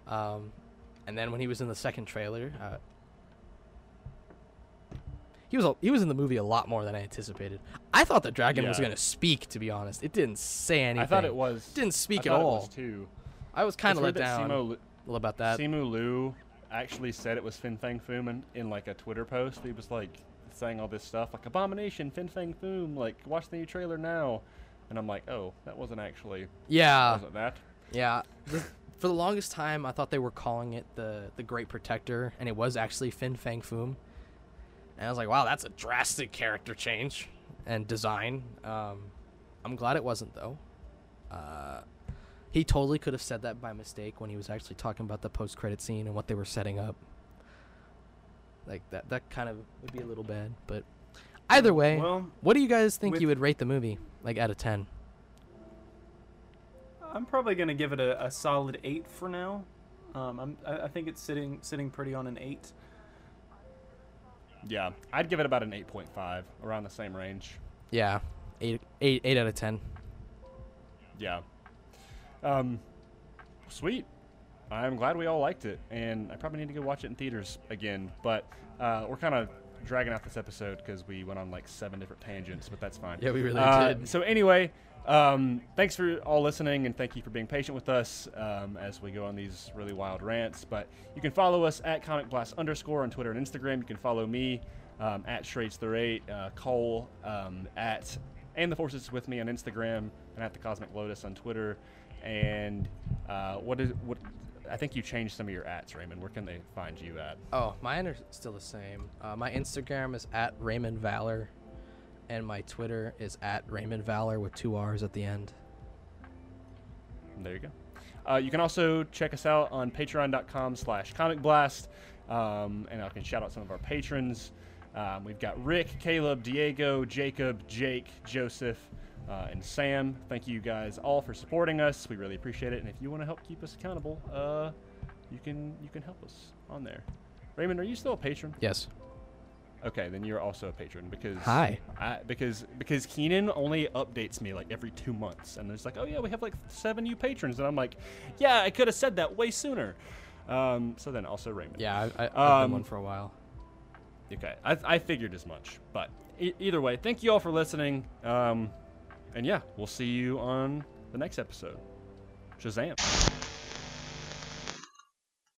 um, and then when he was in the second trailer, uh, he was a, he was in the movie a lot more than I anticipated. I thought the dragon was gonna speak. To be honest, it didn't say anything. I thought it was didn't speak I at all. was too. I was kind of let down Simu, about that. Simu Liu actually said it was Fin Fang Foom in, in like a Twitter post. He was like saying all this stuff like Abomination, Fin Fang Foom, like watch the new trailer now. And I'm like, oh, that wasn't actually Yeah, wasn't that. yeah. The, for the longest time, I thought they were calling it the the Great Protector, and it was actually Fin Fang Foom. And I was like, wow, that's a drastic character change and design. Um, I'm glad it wasn't though. Uh, he totally could have said that by mistake when he was actually talking about the post credit scene and what they were setting up. Like that that kind of would be a little bad, but either way, Well, what do you guys think you would rate the movie like out of 10? I'm probably gonna give it a, a solid eight for now. Um, I'm, I, I think it's sitting sitting pretty on an eight. Yeah, I'd give it about an 8.5, around the same range. Yeah. 8 8 8 out of 10. Yeah. Um, sweet. I'm glad we all liked it, and I probably need to go watch it in theaters again. But uh, we're kind of dragging out this episode because we went on like seven different tangents, but that's fine. Yeah, we really Uh, did. So anyway, um, thanks for all listening, and thank you for being patient with us um, as we go on these really wild rants. But you can follow us at Comic Blast underscore on Twitter and Instagram. You can follow me um, at Shrades the Rate, uh, Cole um, at and the Forces with me on Instagram, and at the Cosmic Lotus on Twitter. And uh, what is what? I think you changed some of your ats, Raymond. Where can they find you at? Oh, mine are still the same. Uh, my Instagram is at Raymond Valor, and my Twitter is at Raymond Valor with two R's at the end. There you go. Uh, you can also check us out on patreon.com slash comic blast. Um, and I can shout out some of our patrons. Um, we've got Rick, Caleb, Diego, Jacob, Jake, Joseph, uh, and Sam. Thank you guys all for supporting us. We really appreciate it. And if you want to help keep us accountable, uh, you can you can help us on there. Raymond, are you still a patron? Yes. Okay, then you're also a patron because Hi. I, because because Keenan only updates me like every two months, and there's like, oh yeah, we have like seven new patrons, and I'm like, yeah, I could have said that way sooner. Um, so then also Raymond. Yeah, I, I, I've Um, been one for a while. Okay, I, I figured as much, but e- either way, thank you all for listening. Um, and yeah, we'll see you on the next episode. Shazam.